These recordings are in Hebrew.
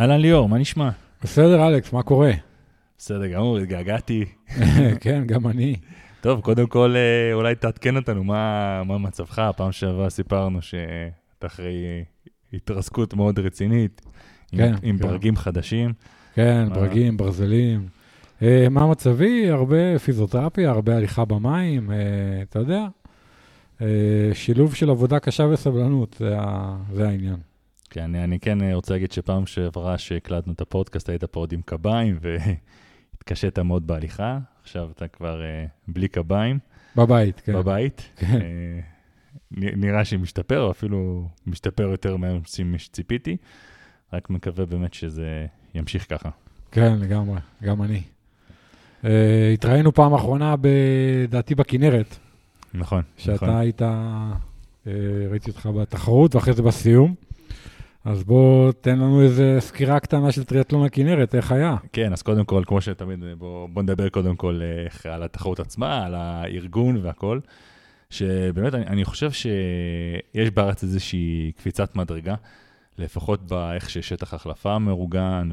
אהלן ליאור, מה נשמע? בסדר, אלכס, מה קורה? בסדר גמור, התגעגעתי. כן, גם אני. טוב, קודם כל, אה, אולי תעדכן אותנו, מה, מה מצבך? פעם שעברה סיפרנו שאתה אחרי התרסקות מאוד רצינית, כן, עם, עם כן. ברגים חדשים. כן, מה? ברגים, ברזלים. אה, מה מצבי? הרבה פיזיותרפיה, הרבה הליכה במים, אה, אתה יודע. אה, שילוב של עבודה קשה וסבלנות, זה, זה העניין. כן, אני, אני כן אה, רוצה להגיד שפעם שעברה שהקלטנו את הפודקאסט, היית פה עוד עם קביים, והתקשית מאוד בהליכה. עכשיו אתה כבר אה, בלי קביים, בבית, כן. בבית. כן. נ- נראה שמשתפר, או אפילו משתפר יותר מהר משציפיתי. רק מקווה באמת שזה ימשיך ככה. כן, לגמרי, גם אני. אה, התראינו פעם אחרונה, לדעתי, בכנרת, נכון, שאתה נכון. היית, אה, ראיתי אותך בתחרות ואחרי זה בסיום. אז בוא תן לנו איזה סקירה קטנה של טריאטלון הכנרת, איך היה? כן, אז קודם כל, כמו שתמיד, בוא, בוא נדבר קודם כל אה, על התחרות עצמה, על הארגון והכל. שבאמת, אני, אני חושב שיש בארץ איזושהי קפיצת מדרגה, לפחות באיך ששטח החלפה מאורגן,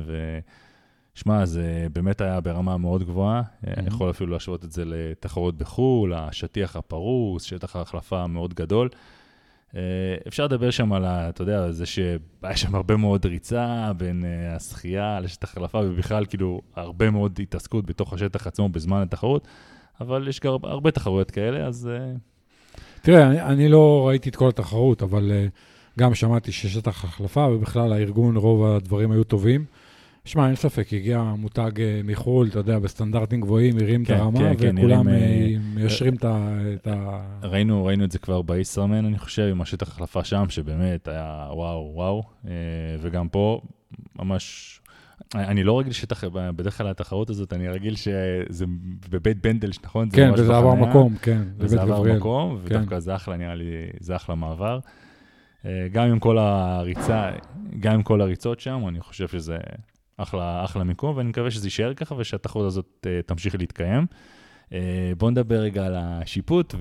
ושמע, זה באמת היה ברמה מאוד גבוהה. Mm-hmm. אני יכול אפילו להשוות את זה לתחרות בחו"ל, השטיח הפרוס, שטח ההחלפה מאוד גדול. אה, אפשר לדבר שם על, אתה יודע, זה שהיה שם הרבה מאוד ריצה בין uh, השחייה לשטח החלפה, ובכלל, כאילו, הרבה מאוד התעסקות בתוך השטח עצמו בזמן התחרות, אבל יש גם הרבה תחרויות כאלה, אז uh, תראה, אני, אני לא ראיתי את כל התחרות, אבל גם שמעתי ששטח החלפה, ובכלל הארגון, רוב הדברים היו טובים. שמע, אין ספק, הגיע מותג uh, מחו"ל, אתה יודע, בסטנדרטים גבוהים, הרים כן, את הרמה, כן, כן, וכולם נראים, uh, מיישרים את ה... ראינו, ראינו את זה כבר בישראמן, אני חושב, עם השטח החלפה שם, שבאמת היה וואו, וואו, וגם פה, ממש... אני לא רגיל שטח, בדרך כלל התחרות הזאת, אני רגיל שזה בבית בנדל, נכון? כן, וזה עבר. מקום, כן, וזה עבר. מקום, כן. ודווקא זה אחלה, נראה לי, זה אחלה מעבר. אה, גם עם כל הריצה, גם עם כל הריצות שם, אני חושב שזה אחלה, אחלה מיקום, ואני מקווה שזה יישאר ככה ושהתחרות הזאת אה, תמשיך להתקיים. אה, בואו נדבר רגע על השיפוט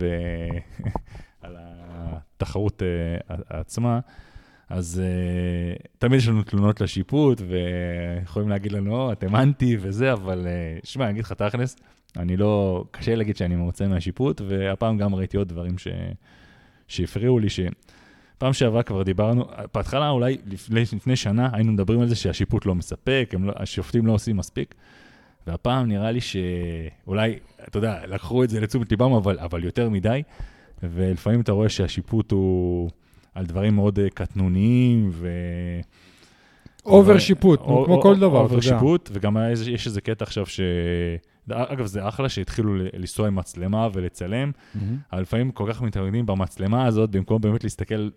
ועל התחרות אה, עצמה. אז uh, תמיד יש לנו תלונות לשיפוט, ויכולים להגיד לנו, אתם אנטי וזה, אבל uh, שמע, אני אגיד לך תכלס, אני לא, קשה להגיד שאני מרוצה מהשיפוט, והפעם גם ראיתי עוד דברים ש... שהפריעו לי, שפעם שעברה כבר דיברנו, בהתחלה אולי לפני, לפני שנה היינו מדברים על זה שהשיפוט לא מספק, לא, השופטים לא עושים מספיק, והפעם נראה לי שאולי, אתה יודע, לקחו את זה לתשומת ליבם, אבל, אבל יותר מדי, ולפעמים אתה רואה שהשיפוט הוא על דברים מאוד אה, קטנוניים, ו... over שיפוט, או- כמו או- כל דבר, אתה אובר יודע. שיפוט, וגם יש איזה קטע עכשיו ש... אגב, זה אחלה שהתחילו לנסוע עם מצלמה ולצלם. אבל לפעמים כל כך מתעניינים במצלמה הזאת, במקום באמת להסתכל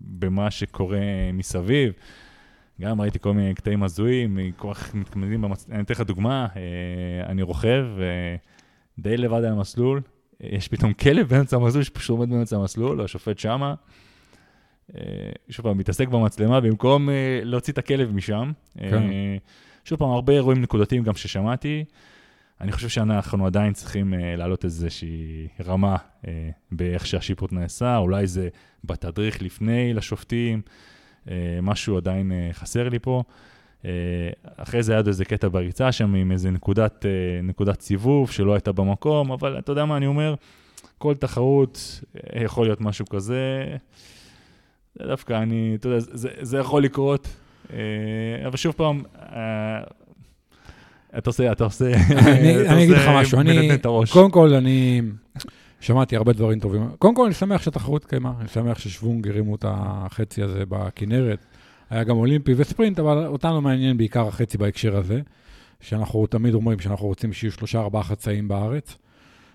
במה שקורה מסביב. גם ראיתי כל מיני קטעים הזויים, כל כך מתמודדים במצלמה. אני אתן לך דוגמה, אה, אני רוכב, אה, די לבד על המסלול, יש פתאום כלב באמצע המסלול, שפשוט עומד באמצע המסלול, השופט שמה. אה, שוב פעם, מתעסק במצלמה במקום להוציא את הכלב משם. כן. שוב פעם, הרבה אירועים נקודתיים גם ששמעתי. אני חושב שאנחנו עדיין צריכים אה, להעלות איזושהי רמה אה, באיך שהשיפוט נעשה, אולי זה בתדריך לפני לשופטים, אה, משהו עדיין אה, חסר לי פה. אה, אחרי זה היה עוד איזה קטע בריצה שם עם איזה נקודת, אה, נקודת סיבוב שלא הייתה במקום, אבל אתה יודע מה אני אומר? כל תחרות אה, יכול להיות משהו כזה. זה דווקא אני, אתה יודע, זה, זה יכול לקרות, אה, אבל שוב פעם, אה, אתה עושה, אתה עושה, אני אגיד לך משהו, אני. קודם כל, אני שמעתי הרבה דברים טובים. קודם כל, אני שמח שהתחרות התקיימה, אני שמח ששוונג הרימו את החצי הזה בכנרת. היה גם אולימפי וספרינט, אבל אותנו מעניין בעיקר החצי בהקשר הזה, שאנחנו תמיד אומרים שאנחנו רוצים שיהיו שלושה, ארבעה חצאים בארץ.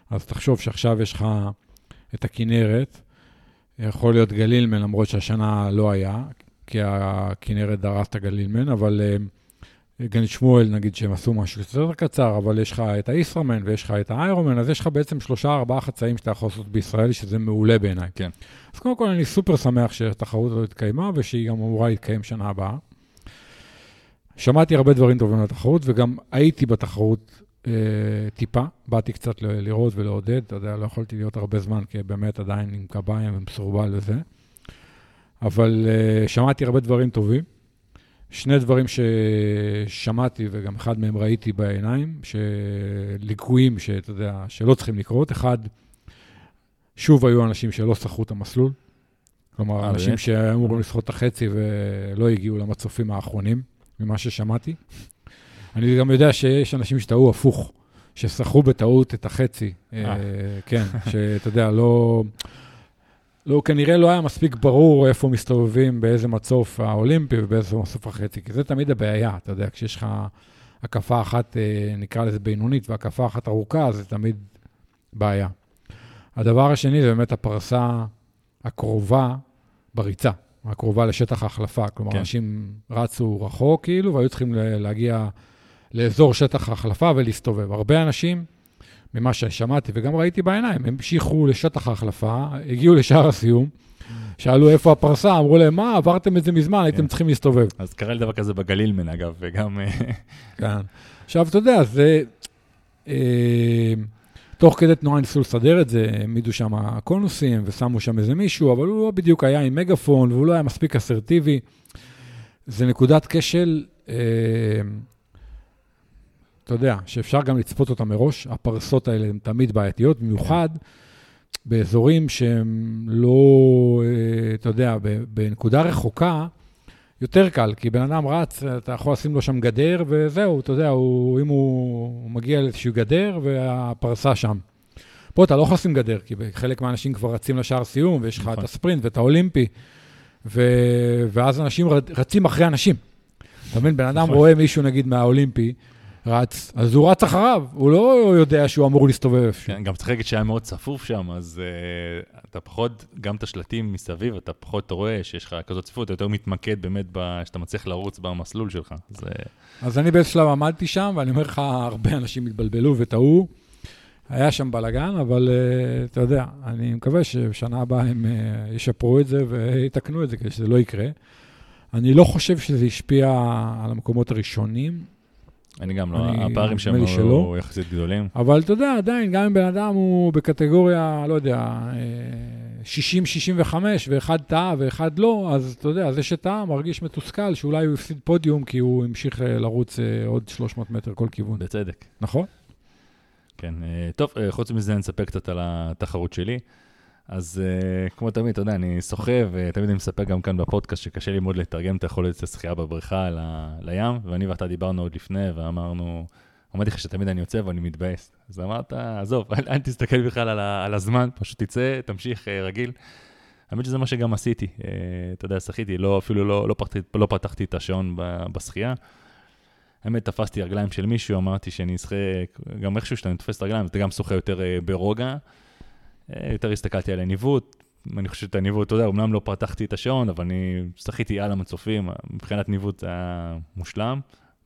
אז תחשוב שעכשיו יש לך את הכנרת, יכול להיות גלילמן, למרות שהשנה לא היה, כי הכנרת דרס את הגלילמן, אבל אה, גן שמואל, נגיד שהם עשו משהו קצת יותר קצר, אבל יש לך את הישראמן ויש לך את האיירומן, אז יש לך בעצם שלושה, ארבעה חצאים שאתה יכול לעשות בישראל, שזה מעולה בעיניי. כן. אז קודם כל, אני סופר שמח שהתחרות הזאת התקיימה, ושהיא גם אמורה להתקיים שנה הבאה. שמעתי הרבה דברים טובים על התחרות, וגם הייתי בתחרות אה, טיפה, באתי קצת ל- לראות ולעודד, אתה יודע, לא יכולתי להיות הרבה זמן, כי באמת עדיין עם קביים ומסורבל וזה. אבל אה, שמעתי הרבה דברים טובים, שני דברים ששמעתי, וגם אחד מהם ראיתי בעיניים, שליקויים שאתה יודע, שלא צריכים לקרות. אחד, שוב היו אנשים שלא שכרו את המסלול. כלומר, אה, אנשים? שהיו אמורים לשחות את החצי ולא הגיעו למצופים האחרונים, ממה ששמעתי. אני גם יודע שיש אנשים שטעו הפוך, ששכרו בטעות את החצי. אה. אה, כן, שאתה יודע, לא... לא, כנראה לא היה מספיק ברור איפה מסתובבים, באיזה מצוף האולימפי ובאיזה מצוף החצי, כי זה תמיד הבעיה, אתה יודע, כשיש לך הקפה אחת, אה, נקרא לזה בינונית, והקפה אחת ארוכה, זה תמיד בעיה. הדבר השני זה באמת הפרסה הקרובה בריצה, הקרובה לשטח ההחלפה. כלומר, כן. אנשים רצו רחוק, כאילו, והיו צריכים להגיע לאזור שטח ההחלפה ולהסתובב. הרבה אנשים, ממה ששמעתי וגם ראיתי בעיניים, הם המשיכו לשטח ההחלפה, הגיעו לשער הסיום, שאלו איפה הפרסה, אמרו להם, מה, עברתם את זה מזמן, הייתם כן. צריכים להסתובב. אז קרה לי דבר כזה בגליל מן, אגב, וגם... אה, כן. עכשיו, אתה יודע, זה... אה, תוך כדי תנועה ניסו לסדר את זה, העמידו שם קונוסים ושמו שם איזה מישהו, אבל הוא לא בדיוק היה עם מגאפון והוא לא היה מספיק אסרטיבי. זה נקודת כשל, אה, אתה יודע, שאפשר גם לצפות אותה מראש. הפרסות האלה הן תמיד בעייתיות, במיוחד באזורים שהם לא, אה, אתה יודע, בנקודה רחוקה, יותר קל, כי בן אדם רץ, אתה יכול לשים לו שם גדר, וזהו, אתה יודע, הוא, אם הוא, הוא מגיע לאיזושהי גדר, והפרסה שם. פה אתה לא יכול לשים גדר, כי חלק מהאנשים כבר רצים לשער סיום, ויש לך נכון. את הספרינט ואת האולימפי, ו, ואז אנשים רצים אחרי אנשים. אתה מבין, בן אדם נכון. רואה מישהו, נגיד, מהאולימפי, רץ, אז הוא רץ אחריו, הוא לא יודע שהוא אמור להסתובב. כן, גם צריך להגיד שהיה מאוד צפוף שם, אז uh, אתה פחות, גם את השלטים מסביב, אתה פחות רואה שיש לך כזאת צפיפות, אתה יותר מתמקד באמת ב- שאתה מצליח לרוץ במסלול שלך. זה... אז אני באיזשהו שלב עמדתי שם, ואני אומר לך, הרבה אנשים התבלבלו וטעו. היה שם בלאגן, אבל uh, אתה יודע, אני מקווה שבשנה הבאה הם uh, ישפרו את זה ויתקנו את זה כדי שזה לא יקרה. אני לא חושב שזה השפיע על המקומות הראשונים, אני גם לא, אני- הפערים שם. היו יחסית גדולים. אבל אתה יודע, עדיין, גם אם בן אדם הוא בקטגוריה, לא יודע, אה, 60-65, ואחד טעה ואחד לא, אז אתה יודע, זה שטעה מרגיש מתוסכל שאולי הוא הפסיד פודיום כי הוא המשיך אה, לרוץ אה, עוד 300 מטר כל כיוון. בצדק. נכון? כן, אה, טוב, אה, חוץ מזה נספר קצת על התחרות שלי. אז אה, כמו תמיד, אתה יודע, אני שוחה, ותמיד אני מספר גם כאן בפודקאסט שקשה לי מאוד לתרגם את היכולת לשחייה בבריכה ל- לים, ואני ואתה דיברנו עוד לפני, ואמרנו, אמרתי לך שתמיד אני יוצא ואני מתבאס. אז אמרת, עזוב, אל, אל תסתכל בכלל על, ה- על הזמן, פשוט תצא, תמשיך אה, רגיל. האמת שזה מה שגם עשיתי. אה, אתה יודע, שחיתי, לא, אפילו לא, לא, פתחתי, לא פתחתי את השעון ב- בשחייה. האמת, תפסתי רגליים של מישהו, אמרתי שאני אשחה, גם איכשהו שאתה תופס את הרגליים, אתה גם שוחה יותר ברוגע. אה, יותר הסתכלתי על הניווט, אני חושב שאת הניווט, אתה יודע, אמנם לא פתחתי את השעון, אבל אני שחיתי על המצופים, מבחינת ניווט זה היה מושלם.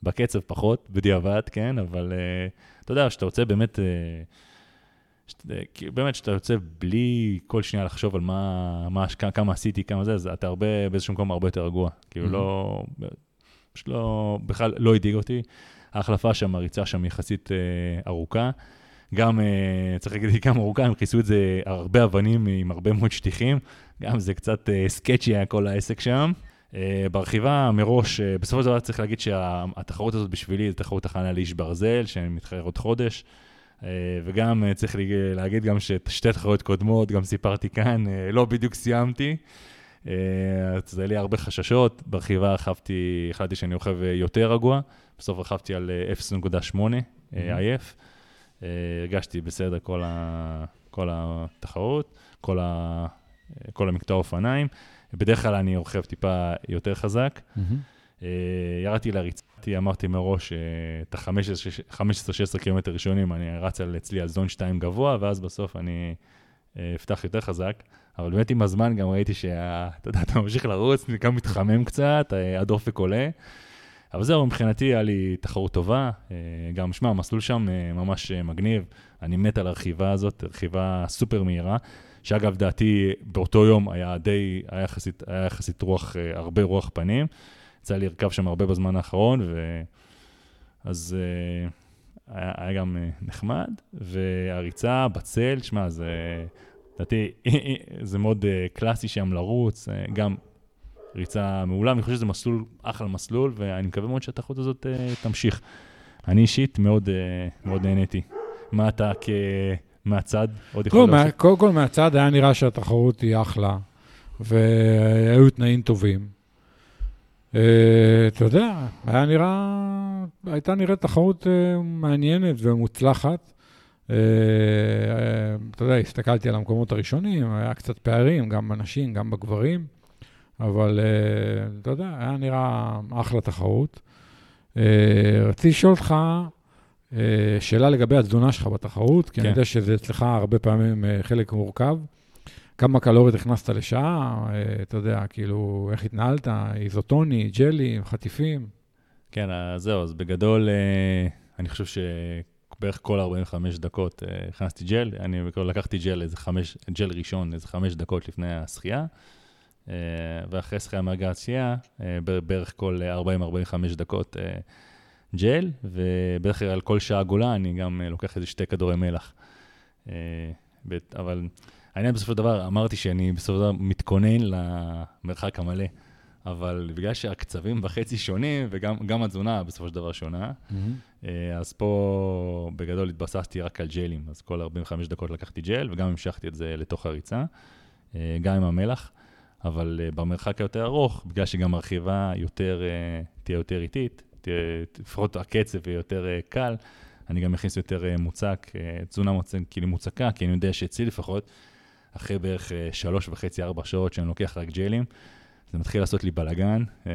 בקצב פחות, בדיעבד, כן, אבל uh, אתה יודע, שאתה יוצא באמת, כי באמת, שאתה יוצא בלי כל שנייה לחשוב על מה, מה השקעה, כמה עשיתי, כמה זה, אז אתה הרבה, באיזשהו מקום הרבה יותר רגוע. כאילו Mhm. לא, פשוט לא, בכלל לא הדאיג אותי. ההחלפה שם, הריצה שם יחסית uh, ארוכה. גם, uh, צריך להגיד, גם ארוכה, הם כיסו את זה הרבה אבנים עם הרבה מאוד שטיחים. גם זה קצת סקצ'י היה כל העסק שם. Uh, ברכיבה מראש, בסופו של דבר צריך להגיד שהתחרות הזאת בשבילי זו תחרות הכנה לאיש ברזל, שמתחרר עוד חודש. וגם צריך להגיד- גם ששתי תחרויות קודמות, גם סיפרתי כאן, לא בדיוק סיימתי. אז זה היה לי הרבה חששות. ברכיבה רכבתי, החלטתי שאני רוכב אה, יותר רגוע. בסוף רכבתי על אה, 0.8 אה, עייף. אה, הרגשתי בסדר כל, ה, כל התחרות, כל, ה, אה, כל המקטע האופניים. בדרך כלל אני רוכב טיפה יותר חזק. אה, ירדתי לריצתי, אמרתי מראש, אה, את ה-15-16 קילומטר ראשונים, אני רץ על, אצלי על זון 2 גבוה, ואז בסוף אני אה, אפתח יותר חזק. אבל באמת עם הזמן גם ראיתי שאתה יודע, אתה ממשיך לרוץ, אני גם מתחמם קצת, אה, הדופק עולה. אבל זהו, מבחינתי היה לי תחרות טובה. אה, גם, שמע, המסלול שם אה, ממש אה, מגניב. אני מת על הרכיבה הזאת, רכיבה סופר מהירה. שאגב, דעתי, באותו יום היה די, היה יחסית, היה יחסית רוח, הרבה רוח פנים. יצא לי לרכב שם הרבה בזמן האחרון, ו... אז היה, היה גם נחמד. והריצה בצל, שמע, זה, לדעתי, זה מאוד קלאסי שם לרוץ, גם ריצה מעולה, אני חושב שזה מסלול, אחלה מסלול, ואני מקווה מאוד שהתחרות הזאת uh, תמשיך. אני אישית מאוד, uh, מאוד נהניתי. מה אתה כ... מהצד עוד יכול לא? מה- קודם כל מהצד היה נראה שהתחרות היא אחלה, והיו תנאים טובים. אה, אתה יודע, היה נראה, הייתה נראית תחרות אה, מעניינת ומוצלחת. אתה יודע, הסתכלתי על המקומות הראשונים, היה קצת פערים, גם בנשים, גם בגברים, אבל אה, אתה יודע, היה נראה אחלה תחרות. אה, רציתי לשאול אותך, אה, שאלה לגבי התזונה שלך בתחרות, כי אני כן. יודע שזה אצלך הרבה פעמים חלק מורכב. כמה קלוריות הכנסת לשעה, אתה יודע, כאילו, איך התנהלת, איזוטוני, ג'לי, חטיפים. כן, אז זהו, אז בגדול, אני חושב שבערך כל 45 דקות הכנסתי ג'ל, אני לקחתי ג'ל, איזה חמש, ג'ל ראשון, איזה חמש דקות לפני השחייה, ואחרי שחייה מהגעת שחייה, אה, ב- בערך כל 40-45 דקות אה, ג'ל, ובדרך כלל כל שעה גולה אני גם אה, לוקח איזה שתי כדורי מלח. אה, אבל העניין בסופו של דבר, אמרתי שאני בסופו של דבר מתכונן למרחק המלא. אבל בגלל שהקצבים בחצי שונים, וגם גם התזונה בסופו של דבר שונה, אה, אז פה בגדול התבססתי רק על ג'לים. אז כל 45 דקות לקחתי ג'ל, וגם המשכתי את זה לתוך הריצה, אה, גם עם המלח. אבל אה, במרחק היותר ארוך, בגלל שגם הרכיבה יותר, אה, תהיה יותר איטית, תהיה, לפחות הקצב יהיה יותר אה, קל, אני גם מכניס יותר אה, מוצק, אה, תזונה מוצק, כאילו מוצקה, כי אני יודע שאצלי לפחות, אחרי בערך שלוש וחצי, ארבע שעות שאני לוקח רק ג'לים, זה מתחיל לעשות לי בלאגן. אה,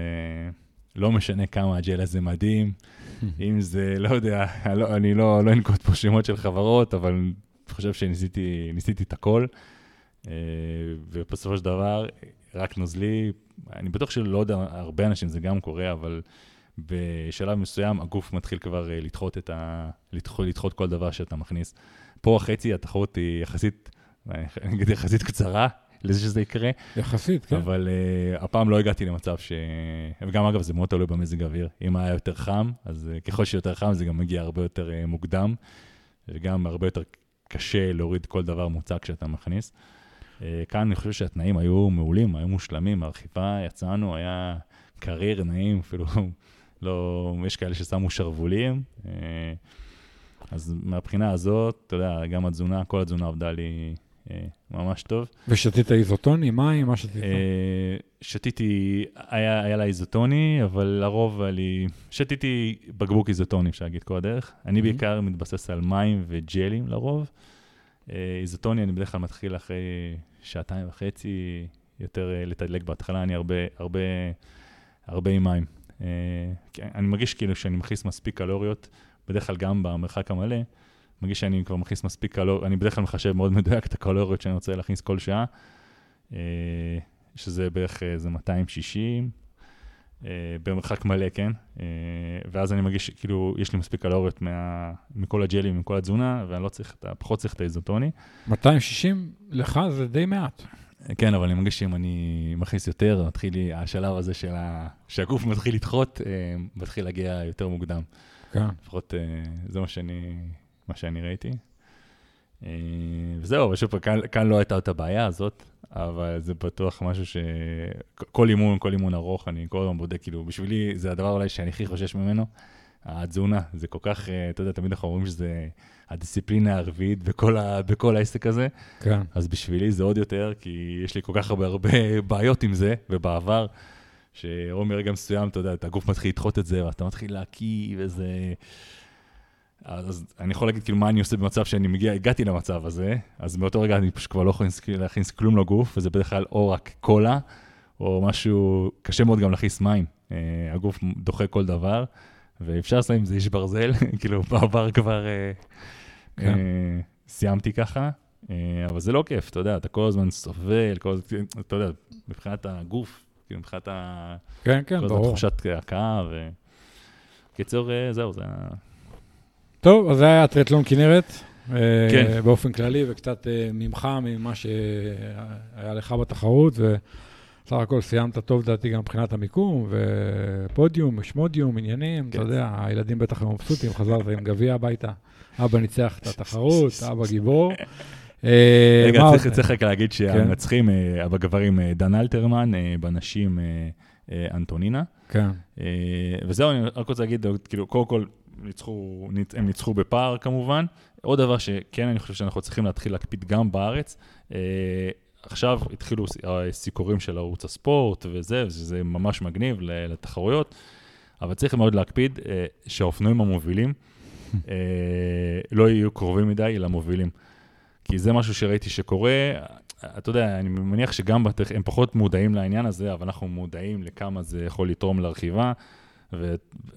לא משנה כמה הג'ל הזה מדהים, אם זה, לא יודע, אני לא, אני לא, לא אנקוט פה שמות של חברות, אבל אני חושב שניסיתי ניסיתי את הכל, ובסופו של דבר, רק נוזלי, אני בטוח שלא יודע, הרבה אנשים זה גם קורה, אבל בשלב מסוים הגוף מתחיל כבר אה, לדחות את ה... לדחות, לדחות כל דבר שאתה מכניס. פה החצי, התחרות היא יחסית, אני אגיד יחסית קצרה לזה שזה יקרה, יחסית, כן. אבל uh, הפעם לא הגעתי למצב ש... וגם אגב, זה מאוד תלוי במזג האוויר. אם היה יותר חם, אז uh, ככל שיותר חם זה גם מגיע הרבה יותר uh, מוקדם, וגם הרבה יותר קשה להוריד כל דבר מוצק שאתה מכניס. Uh, כאן אני חושב שהתנאים היו מעולים, היו מושלמים, הרכיבה, יצאנו, היה קריר, נעים, אפילו לא... יש כאלה ששמו שרוולים. Uh, אז מהבחינה הזאת, אתה יודע, גם התזונה, כל התזונה עבדה לי uh, ממש טוב. ושתית איזוטוני, מים, מה שתית? אה, שתיתי, היה, היה לה איזוטוני, אבל לרוב היה לי, שתיתי בקבוק איזוטוני, אפשר להגיד כל הדרך. אני Mhm. בעיקר מתבסס על מים וג'לים לרוב. אה, איזוטוני, אני בדרך כלל מתחיל אחרי שעתיים וחצי, יותר אה, לתדלק בהתחלה, אני הרבה, הרבה, הרבה עם מים. אה, אני מרגיש כאילו שאני מכניס מספיק קלוריות, בדרך כלל גם במרחק המלא, מרגיש שאני כבר מכניס מספיק קלוריות, אני בדרך כלל מחשב מאוד מדויק את הקלוריות שאני רוצה להכניס כל שעה. שזה בערך איזה 260, אה, במרחק מלא, כן? אה, ואז אני מרגיש שכאילו, יש לי מספיק קלוריות מה, מכל הג'לים, מכל התזונה, ואני לא צריך, את ה- פחות צריך את האיזוטוני. 260 לך זה די מעט. אה, כן, אבל אני מרגיש שאם אני מכניס יותר, מתחיל לי, השלב הזה של ה... שהגוף מתחיל לדחות, אה, מתחיל להגיע יותר מוקדם. כן. לפחות אה, זה מה שאני, מה שאני ראיתי. אה, וזהו, אבל שוב פעם, כאן, כאן לא הייתה את הבעיה הזאת, אבל זה בטוח משהו ש... כל אימון, כל אימון ארוך, אני כל הזמן בודק, כאילו, בשבילי זה הדבר אולי שאני הכי חושש ממנו, התזונה. זה כל כך, אה, אתה יודע, תמיד אנחנו אומרים שזה הדיסציפלינה הרביעית בכל, ה... בכל העסק הזה, כן. אז בשבילי זה עוד יותר, כי יש לי כל כך הרבה הרבה בעיות עם זה, ובעבר, שרוב מרגע מסוים, אתה יודע, הגוף מתחיל לדחות את זה, ואתה מתחיל להקיא, וזה... אז אני יכול להגיד כאילו מה אני עושה במצב שאני מגיע, הגעתי למצב הזה, אז באותו רגע אני פשוט כבר לא יכול להכניס- כלום לגוף, וזה בדרך כלל או רק קולה, או משהו, קשה מאוד גם להכניס מים. אה, הגוף דוחה כל דבר, ואפשר לעשות עם זה איש ברזל, כאילו בעבר כבר אה, כן. אה, סיימתי ככה, אה, אבל זה לא כיף, אתה יודע, אתה כל הזמן סובל, כל הזמן, אתה יודע, מבחינת הגוף, כאילו מבחינת ה... כן, כן, כל הזמן ברור. תחושת הכאה, ו... קיצור, אה, זהו, זה. טוב, אז זה היה טריאטלון כנרת. אה, כן. באופן כללי, וקצת אה, ממך, ממה שהיה לך בתחרות, וסך הכל סיימת טוב, לדעתי, גם מבחינת המיקום, ופודיום, שמודיום, עניינים, אתה כן. יודע, הילדים בטח היו מבסוטים, חזרת עם גביע הביתה. אבא ניצח את התחרות, אבא גיבור. אה, רגע, צריך- רק להגיד שהמנצחים, אה, בגברים דן אלתרמן, בנשים אנטונינה. כן. וזהו, אני רק רוצה להגיד, כאילו, קודם כל, ניצחו, ניצ- הם ניצחו בפער כמובן. עוד דבר שכן, אני חושב שאנחנו צריכים להתחיל להקפיד גם בארץ. אה, עכשיו התחילו ס- הסיקורים של ערוץ הספורט וזה, וזה ממש מגניב לתחרויות, אבל צריך מאוד להקפיד אה, שהאופנועים המובילים אה, לא יהיו קרובים מדי למובילים. כי זה משהו שראיתי שקורה, אתה יודע, אני מניח שגם בטח, הם פחות מודעים לעניין הזה, אבל אנחנו מודעים לכמה זה יכול לתרום לרכיבה, ו,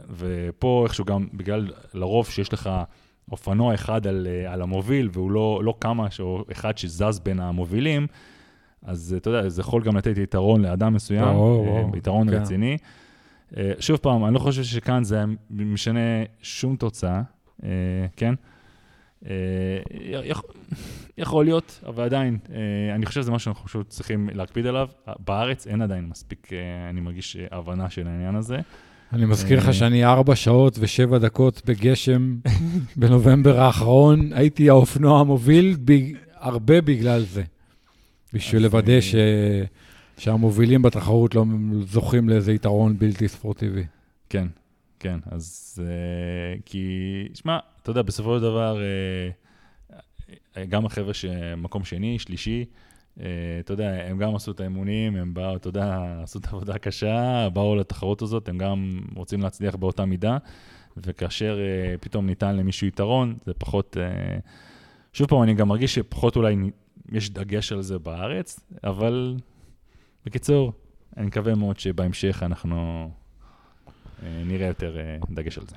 ופה איכשהו גם, בגלל לרוב שיש לך אופנוע אחד על, אה, על המוביל, והוא לא, לא כמה, או אחד שזז בין המובילים, אז אתה יודע, זה יכול גם לתת יתרון לאדם מסוים, ברור, אה, ברור, יתרון כן. רציני. אה, שוב פעם, אני לא חושב שכאן זה משנה שום תוצאה, אה, כן? אה, יכול, יכול להיות, אבל עדיין, אה, אני חושב שזה משהו שאנחנו פשוט צריכים להקפיד עליו. בארץ אין עדיין מספיק, אה, אני מרגיש, אה, הבנה של העניין הזה. אני מזכיר אה, לך שאני ארבע שעות ושבע דקות בגשם בנובמבר האחרון, הייתי האופנוע המוביל ב- הרבה בגלל זה. בשביל לוודא אה, ש... שהמובילים בתחרות לא זוכים לאיזה יתרון בלתי ספורטיבי. כן, כן, אז אה, כי, שמע, אתה יודע, בסופו של דבר, אה, אה, גם החבר'ה שמקום שני, שלישי, אה, אתה יודע, הם גם עשו את האימונים, הם באו, אתה יודע, עשו את העבודה קשה, באו לתחרות הזאת, הם גם רוצים להצליח באותה מידה, וכאשר אה, פתאום ניתן למישהו יתרון, זה פחות... אה, שוב פעם, אני גם מרגיש שפחות אולי יש דגש על זה בארץ, אבל בקיצור, אני מקווה מאוד שבהמשך אנחנו אה, נראה יותר אה, דגש על זה.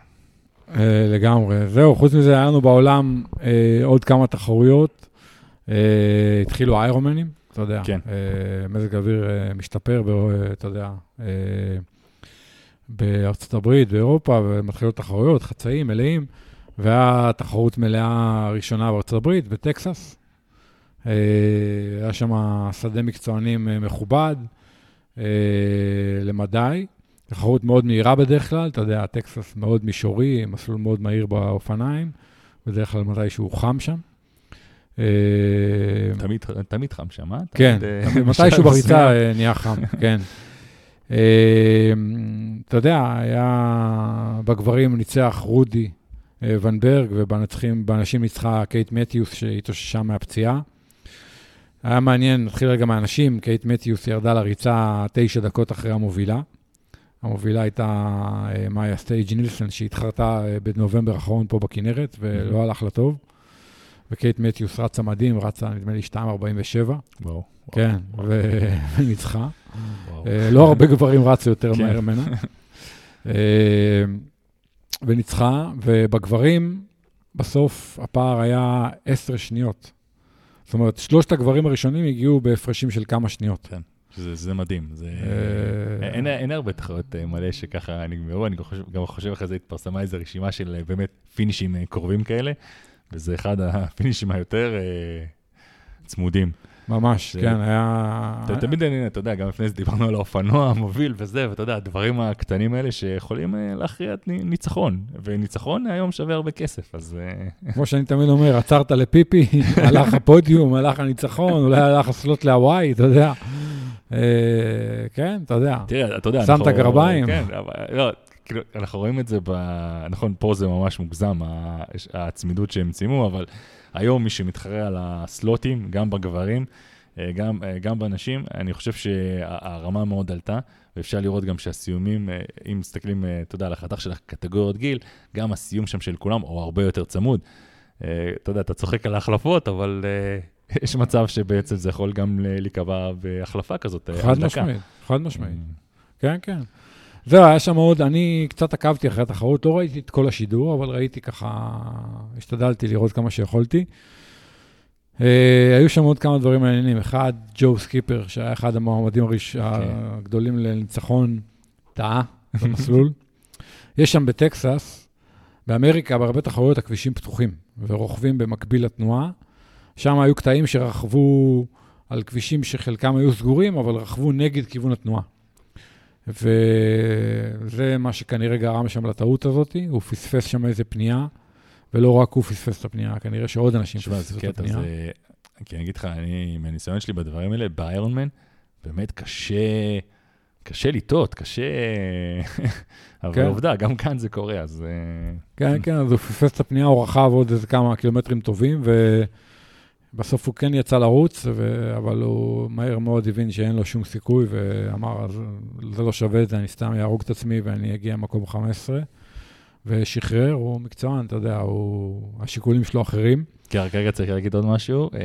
אה, לגמרי. זהו, חוץ מזה, היה לנו בעולם אה, עוד כמה תחרויות. אה, התחילו איירומנים, אתה יודע. כן. אה, מזג האוויר אה, משתפר, אתה יודע, בארצות הברית, באירופה, ומתחילות תחרויות, חצאים מלאים, והיה תחרות מלאה ראשונה בארצות הברית, בטקסס. היה שם שדה מקצוענים מכובד למדי. תחרות מאוד מהירה בדרך כלל, אתה יודע, טקסס מאוד מישורי, מסלול מאוד מהיר באופניים, בדרך כלל מתי שהוא חם שם. אה, תמיד, חם שם, אה? כן, אה, מתישהו בריצה. אה, נהיה חם, כן. אתה יודע, היה בגברים ניצח רודי ון ברג, ובנצחים- בנשים ניצחה קייט מתיוס שהתאוששה מהפציעה. היה מעניין, נתחיל רגע מהנשים, קייט מתיוס ירדה לריצה תשע דקות אחרי המובילה. המובילה הייתה מאיה סטייג' נילסון, שהתחרתה בנובמבר האחרון פה בכנרת, ולא הלך לה טוב. וקייט מתיוס רצה מדהים, רצה נדמה לי 2.47. וואו. כן, וניצחה. אה, לא הרבה גברים רצו יותר כן. מהר ממנה. אה, וניצחה, ובגברים, בסוף הפער היה עשר שניות. זאת אומרת, שלושת הגברים הראשונים הגיעו בהפרשים של כמה שניות. זה, זה מדהים. זה... אה, אין, אין הרבה תחרות מלא שככה נגמרו, אני גם חושב, גם חושב אחרי זה התפרסמה איזו רשימה של באמת פינישים קרובים כאלה, וזה אחד הפינישים היותר אה, צמודים. ממש, זה- כן, היה... אתה תמיד, אני- אתה יודע, גם לפני זה דיברנו על האופנוע המוביל וזה, ואתה יודע, הדברים הקטנים האלה שיכולים אה, להכריע את ני- ניצחון, וניצחון היום שווה הרבה כסף, אז אה, כמו שאני תמיד אומר, עצרת לפיפי, הלך הפודיום, הלך הניצחון, אולי הלך הסלוט להוואי, אתה יודע. כן, אתה יודע. תראה, אתה יודע, שמת גרביים. כן, אבל לא, כאילו, אנחנו רואים את זה ב... נכון, פה זה ממש מוגזם, הצמידות שהם ציימו, אבל היום מי שמתחרה על הסלוטים, גם בגברים, אה, גם, אה, גם בנשים, אני חושב שהרמה מאוד עלתה, ואפשר לראות גם שהסיומים, אה, אם מסתכלים, אתה יודע, על החתך של הקטגוריות גיל, גם הסיום שם של כולם הוא הרבה יותר צמוד. אתה יודע, אתה צוחק על ההחלפות, אבל יש מצב שבעצם זה יכול גם להיקבע בהחלפה כזאת. חד. משמעית, חד משמעית. כן, כן. זהו, היה שם עוד, אני קצת עקבתי אחרי התחרות, לא ראיתי את כל השידור, אבל ראיתי ככה, השתדלתי לראות כמה שיכולתי. אה, היו שם עוד כמה דברים מעניינים. אחד, ג'ו סקיפר, שהיה אחד המועמדים הראש... הגדולים לניצחון, טעה במסלול. יש שם בטקסס, באמריקה, בהרבה תחרויות הכבישים פתוחים, ורוכבים במקביל לתנועה. שם היו קטעים שרכבו על כבישים שחלקם היו סגורים, אבל רכבו נגד כיוון התנועה. וזה מה שכנראה גרם שם לטעות הזאת, הוא פספס שם איזה פנייה, ולא רק הוא פספס את הפנייה, כנראה שעוד אנשים פספסו את הפנייה. זה... כי אני אגיד לך, אני, מהניסיון שלי בדברים האלה, באיירון מן, באמת קשה, קשה לטעות, קשה... אבל כן. עובדה, גם כאן זה קורה, אז... אה, כן, כן, אז הוא פספס את הפנייה, הוא רכב עוד איזה כמה קילומטרים טובים, ובסוף הוא כן יצא לרוץ, ו... אבל הוא מהר מאוד הבין שאין לו שום סיכוי, ואמר, "אז זה לא שווה את זה, אני סתם אהרוג את עצמי ואני אגיע למקום 15. ושחרר, הוא מקצוען, אתה יודע, הוא... השיקולים שלו אחרים. כי רק רגע צריך להגיד עוד משהו, אה,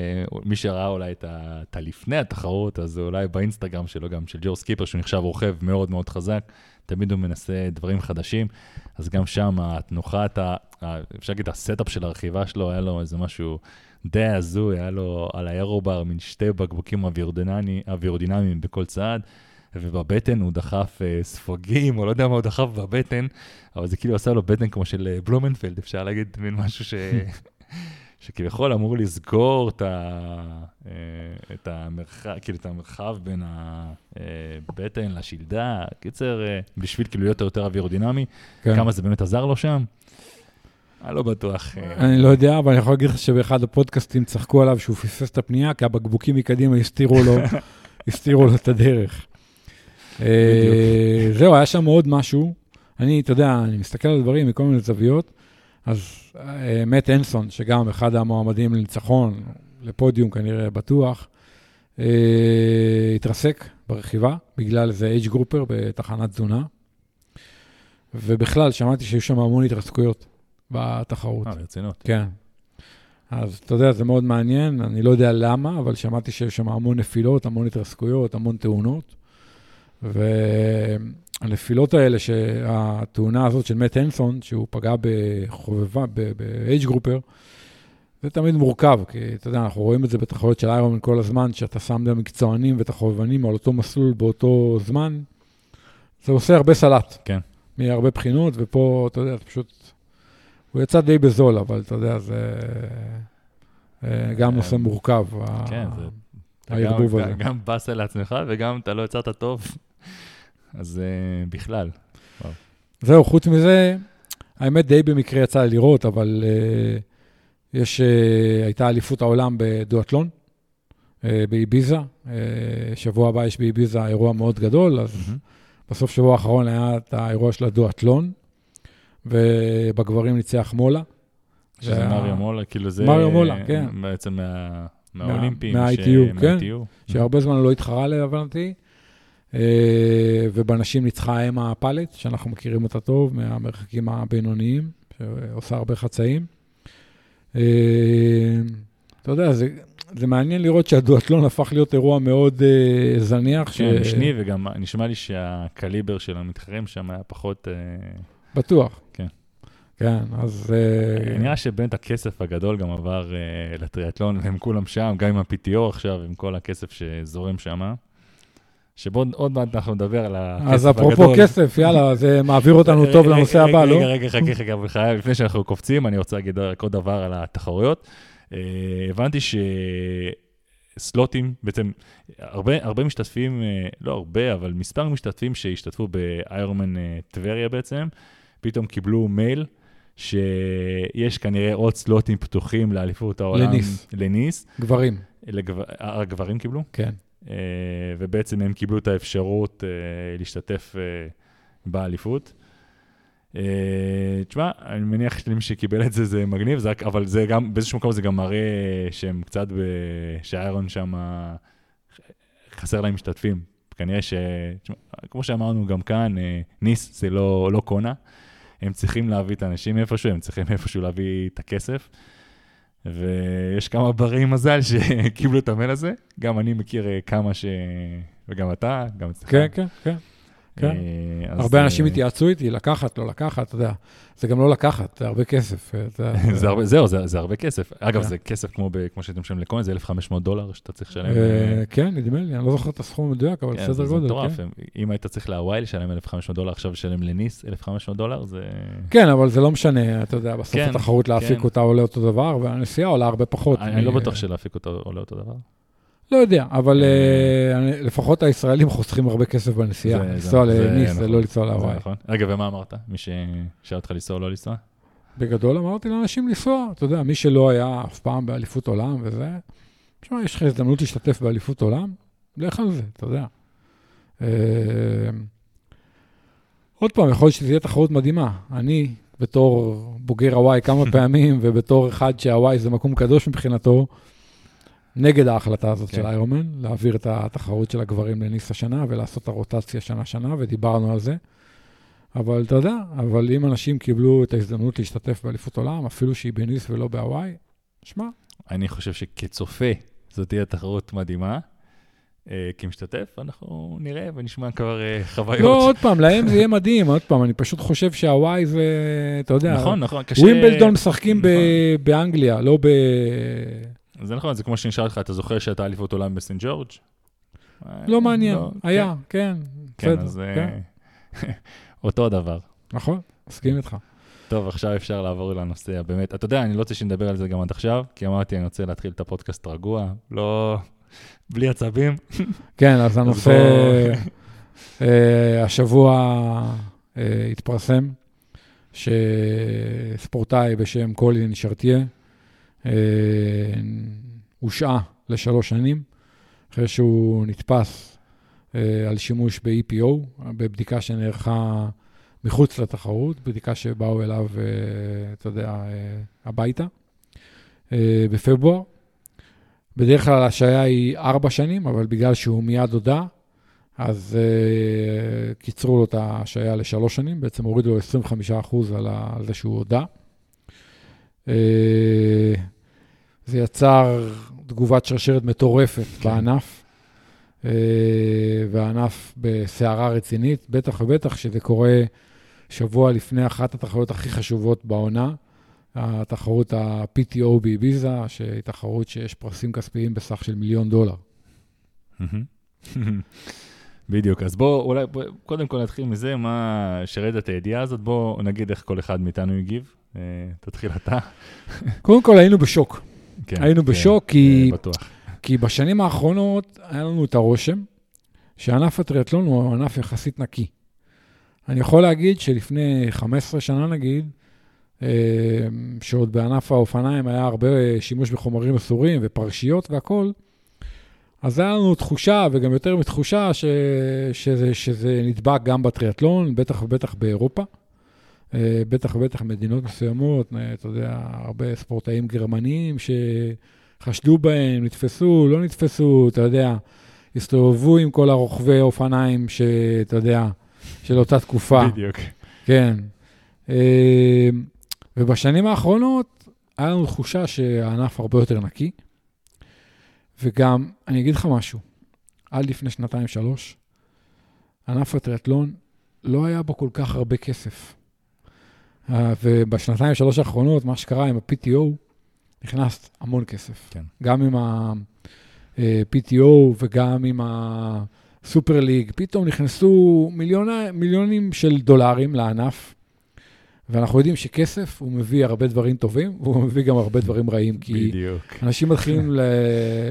מי שראה אולי את ה- את הלפני התחרות, אז אולי באינסטגרם שלו, גם של ג'ור סקיפר, שהוא נחשב רוכב מאוד מאוד חזק, תמיד הוא מנסה דברים חדשים, אז גם שם התנוחת, אפשר להגיד, ה setup של הרכיבה שלו, היה לו איזה משהו די הזוי, היה לו על ה aerobar מין שתי בקבוקים אווירודינמי- אווירודינמיים בכל צד. ובבטן הוא דחף אה, ספוגים, או לא יודע מה הוא דחף בבטן, אבל זה כאילו עשה לו בטן כמו של אה, בלומנפלד, אפשר להגיד מין משהו ש... שכביכול אמור לסגור את, ה, אה, את, המרחב, כאילו את המרחב בין הבטן לשלדה. קיצר, אה, בשביל כאילו להיות יותר אווירודינמי, כן. כמה זה באמת עזר לו שם? אני לא בטוח. אה, אני לא יודע, אבל אני יכול להגיד לך שבאחד הפודקאסטים צחקו עליו שהוא פספס את הפנייה, כי הבקבוקים מקדימה הסתירו לו, הסתירו לו את הדרך. אה, זהו, היה שם עוד משהו. אני, אתה יודע, אני מסתכל על דברים מכל מיני זוויות, אז אה, מאט אנסון, שגם אחד המועמדים לניצחון, לפודיום כנראה בטוח, אה, התרסק ברכיבה בגלל איזה אייג' גרופר בתחנת תזונה. ובכלל, שמעתי שהיו שם המון התרסקויות בתחרות. אה, ברצינות. כן. אז אתה יודע, זה מאוד מעניין, אני לא יודע למה, אבל שמעתי שיש שם המון נפילות, המון התרסקויות, המון תאונות. והנפילות האלה, שהתאונה הזאת של מאט הנסון, שהוא פגע בחובבה, ב-H גרופר, זה תמיד מורכב, כי אתה יודע, אנחנו רואים את זה בתחרויות של איירומן כל הזמן, שאתה שם את המקצוענים ואת החובבנים על אותו מסלול באותו זמן, זה עושה הרבה סלט. כן. מהרבה בחינות, ופה, אתה יודע, זה פשוט... הוא יצא די בזול, אבל אתה יודע, זה אה, גם אה, נושא מורכב. כן, הערבוב הזה. גם באסה לעצמך, וגם אתה לא יצרת טוב. אז אה, בכלל. זהו, חוץ מזה, האמת די במקרה יצא לי לראות, אבל uh, יש, הייתה אליפות העולם בדואטלון, באביזה. שבוע הבא יש באביזה אירוע מאוד גדול, אז. בסוף שבוע האחרון היה את האירוע של הדואטלון, ובגברים ניצח מולה. שזה וה- מריו מולה, כאילו זה... מריו מולה, כן. בעצם מה- מהאולימפיים. מה-ITU, ש- כן. מה-ITU. שהרבה זמן לא התחרה להבנתי, אה, ובנשים ניצחה אמה פלט, שאנחנו מכירים אותה טוב, מהמרחקים הבינוניים, שעושה הרבה חצאים. אה, אתה יודע, זה, זה מעניין לראות שהדואטלון הפך להיות אירוע מאוד אה, זניח. כן, משני, וגם נשמע לי שהקליבר של המתחרים שם היה פחות... אה, בטוח. כן. כן, אז... אה, נראה שבאמת הכסף הגדול גם עבר אה, לטריאטלון, והם כולם שם, גם עם ה-PTO עכשיו, עם כל הכסף שזורם שם. שבעוד עוד מעט אנחנו נדבר על הכסף הגדול. אז אפרופו כסף, יאללה, זה מעביר אותנו טוב לנושא הבא, לא? רגע, רגע, חכה, חכה, בחייב, לפני שאנחנו קופצים, אני רוצה להגיד רק עוד דבר על התחרויות. אה, הבנתי שסלוטים, בעצם, הרבה, הרבה משתתפים, לא הרבה, אבל מספר משתתפים שהשתתפו באיירומן טבריה בעצם, פתאום קיבלו מייל. שיש כנראה עוד סלוטים פתוחים לאליפות העולם. לניס. לניס. גברים, לגב... הגברים קיבלו? כן. אה, ובעצם הם קיבלו את האפשרות אה, להשתתף אה, באליפות. אה, תשמע, אני מניח שלמי שקיבל את זה זה מגניב, זה אבל זה גם, באיזשהו מקום זה גם מראה שהם קצת, ב... שאיירון שם חסר להם משתתפים. כנראה ש... תשמע, כמו שאמרנו גם כאן, אה, ניס זה לא, לא קונה. הם צריכים להביא את האנשים איפשהו, הם צריכים איפשהו להביא את הכסף. ויש כמה ברי מזל שקיבלו את המייל הזה. גם אני מכיר אה, כמה ש... וגם אתה, גם אצלך. כן, כן, כן. כן. אה, אז, הרבה אנשים אה, התייעצו איתי, לקחת, לא לקחת, אתה יודע. זה גם לא לקחת, זה הרבה כסף. אה. זה הרבה, זהו, זה, זה הרבה כסף. אגב, כן. זה כסף כמו, ב, כמו שאתם משלמים לכהן, זה 1,500 דולר שאתה צריך לשלם. כן, נדמה לי, אני לא זוכר את הסכום המדויק, אבל כן, סדר זה גודל, מטורף. כן. אם היית צריך להוואי לשלם 1,500 דולר, עכשיו לשלם לניס 1,500 דולר, זה... כן, אבל זה לא משנה, אתה יודע, בסוף התחרות להפיק. אותה עולה אותו דבר, והנסיעה עולה הרבה פחות. אני, לא בטוח שלהפיק אותו עולה אותו דבר. לא יודע, אבל אה, אה, לפחות הישראלים חוסכים הרבה כסף בנסיעה. זה- לנסוע זה- זה לניס, זה נכון. לא לנסוע זה להוואי. נכון. רגע, ומה אמרת? מי ששאל אותך לנסוע או לא לנסוע? בגדול אמרתי לאנשים לנסוע, אתה יודע, מי שלא היה אף פעם באליפות עולם וזה, תשמע, יש לך הזדמנות להשתתף באליפות עולם? לך על זה, אתה יודע. אה, עוד פעם, יכול להיות שזו תהיה תחרות מדהימה. אני, בתור בוגר הוואי כמה פעמים, ובתור אחד שהוואי זה מקום קדוש מבחינתו, נגד ההחלטה הזאת כן. של איירומן, להעביר את התחרות של הגברים לניס השנה ולעשות את הרוטציה שנה-שנה, ודיברנו על זה. אבל אתה יודע, אבל אם אנשים קיבלו את ההזדמנות להשתתף באליפות עולם, אפילו שהיא בניס ולא בהוואי, שמע, אני חושב שכצופה זאת תהיה תחרות מדהימה. אה, כמשתתף, אנחנו נראה ונשמע כבר אה, חוויות. לא, עוד פעם, להם זה יהיה מדהים, עוד פעם, אני פשוט חושב שהוואי זה, אתה יודע, נכון, נכון, קשה... ווימבלדון משחקים ב- נכון. באנגליה, לא ב... זה נכון, זה כמו שנשאל אותך, אתה זוכר שהייתה אליפות עולם בסנט ג'ורג'? לא מעניין, לא, היה, כן, כן, בסדר, אז אה, כן. אותו דבר. נכון, מסכים איתך. טוב, עכשיו אפשר לעבור לנושא הבאמת, אתה יודע, אני לא רוצה שנדבר על זה גם עד עכשיו, כי אמרתי, אני רוצה להתחיל את הפודקאסט רגוע, לא... בלי עצבים. כן, אז הנושא, אה, השבוע אה, התפרסם שספורטאי בשם קולין שרתיה אה, הושעה לשלוש שנים, אחרי שהוא נתפס אה, על שימוש ב-EPO, בבדיקה שנערכה מחוץ לתחרות, בדיקה שבאו אליו, אה, אתה יודע, אה, הביתה, אה, בפברואר. בדרך כלל ההשעיה היא ארבע שנים, אבל בגלל שהוא מיד הודה, אז uh, קיצרו לו את ההשעיה לשלוש שנים, בעצם הורידו לו 25% על, ה- על זה שהוא הודה. Uh, זה יצר תגובת שרשרת מטורפת כן. בענף, uh, והענף בסערה רצינית, בטח ובטח שזה קורה שבוע לפני אחת התחרויות הכי חשובות בעונה, התחרות ה-PTO באביזה, שהיא תחרות שיש פרסים כספיים בסך של מיליון דולר. בדיוק, אז בואו, אולי, בוא, קודם כל נתחיל מזה, מה שרד את הידיעה הזאת, בואו נגיד איך כל אחד מאיתנו הגיב. אה, תתחיל אתה. קודם כל היינו בשוק. כן, היינו כן, בשוק כי- אה, בטוח. כי כי בשנים האחרונות היה לנו את הרושם שענף הטריאטלון הוא ענף יחסית נקי. אני יכול להגיד שלפני 15 שנה נגיד, אה, שעוד בענף האופניים היה הרבה שימוש בחומרים אסורים ופרשיות והכול, אז היה לנו תחושה, וגם יותר מתחושה, ש, שזה, שזה נדבק גם בטריאטלון, בטח ובטח באירופה. אה, בטח ובטח מדינות מסוימות, אה, אתה יודע, הרבה ספורטאים גרמניים שחשדו בהם, נתפסו, לא נתפסו, אתה יודע, הסתובבו עם כל הרוכבי אופניים שאתה יודע, של אותה תקופה. בדיוק. כן. אה, ובשנים האחרונות היה לנו תחושה שהענף הרבה יותר נקי, וגם, אני אגיד לך משהו, עד לפני שנתיים-שלוש, ענף הטריאטלון, לא היה בו כל כך הרבה כסף. אה, ובשנתיים-שלוש האחרונות, מה שקרה עם ה-PTO, נכנס המון כסף. כן. גם עם ה-PTO וגם עם הסופר ליג, פתאום נכנסו מיליוני, מיליונים של דולרים לענף, ואנחנו יודעים שכסף, הוא מביא הרבה דברים טובים, והוא מביא גם הרבה דברים רעים, כי בדיוק. אנשים מתחילים ל-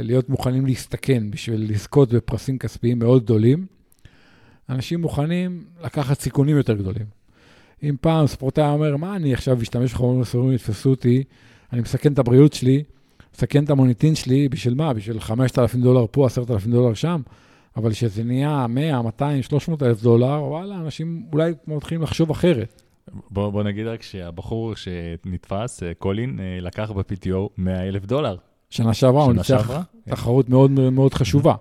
להיות מוכנים להסתכן בשביל לזכות בפרסים כספיים מאוד גדולים. אנשים מוכנים לקחת סיכונים יותר גדולים. אם פעם ספורטאי אומר, מה אני עכשיו אשתמש בחומרים אסורים, יתפסו אותי, אני מסכן את הבריאות שלי, מסכן את המוניטין שלי, בשביל מה? בשביל 5,000 דולר פה, 10,000 דולר שם? אבל כשזה נהיה 100, 200, 300 אלף דולר, וואלה, אנשים אולי מתחילים לחשוב אחרת. בוא, בוא נגיד רק שהבחור שנתפס, אה, קולין, אה, לקח ב-PTO 100 אלף דולר. שנה שעברה הוא ניצח? תחרות מאוד מאוד חשובה.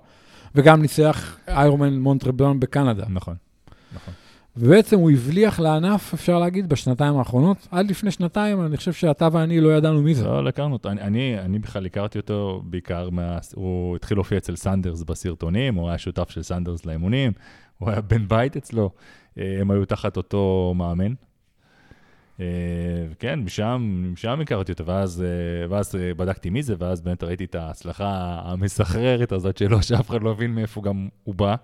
וגם ניצח איירונמן מון טרמבלן בקנדה. נכון, נכון. ובעצם הוא הבליח לענף, אפשר להגיד, בשנתיים האחרונות. עד לפני שנתיים, אני חושב שאתה ואני לא ידענו מי זה. לא, לא הכרנו אותו. אני, אני, אני בכלל הכרתי אותו בעיקר מה... הוא התחיל להופיע אצל סנדרס בסרטונים, הוא היה שותף של סנדרס לאימונים, הוא היה בן בית אצלו, אה, הם היו תחת אותו מאמן. אה, כן, משם, משם הכרתי אותו, ואז, אה, ואז בדקתי מי זה, ואז באמת ראיתי את ההצלחה המסחררת הזאת שלו, שאף אחד לא הבין מאיפה גם הוא בא.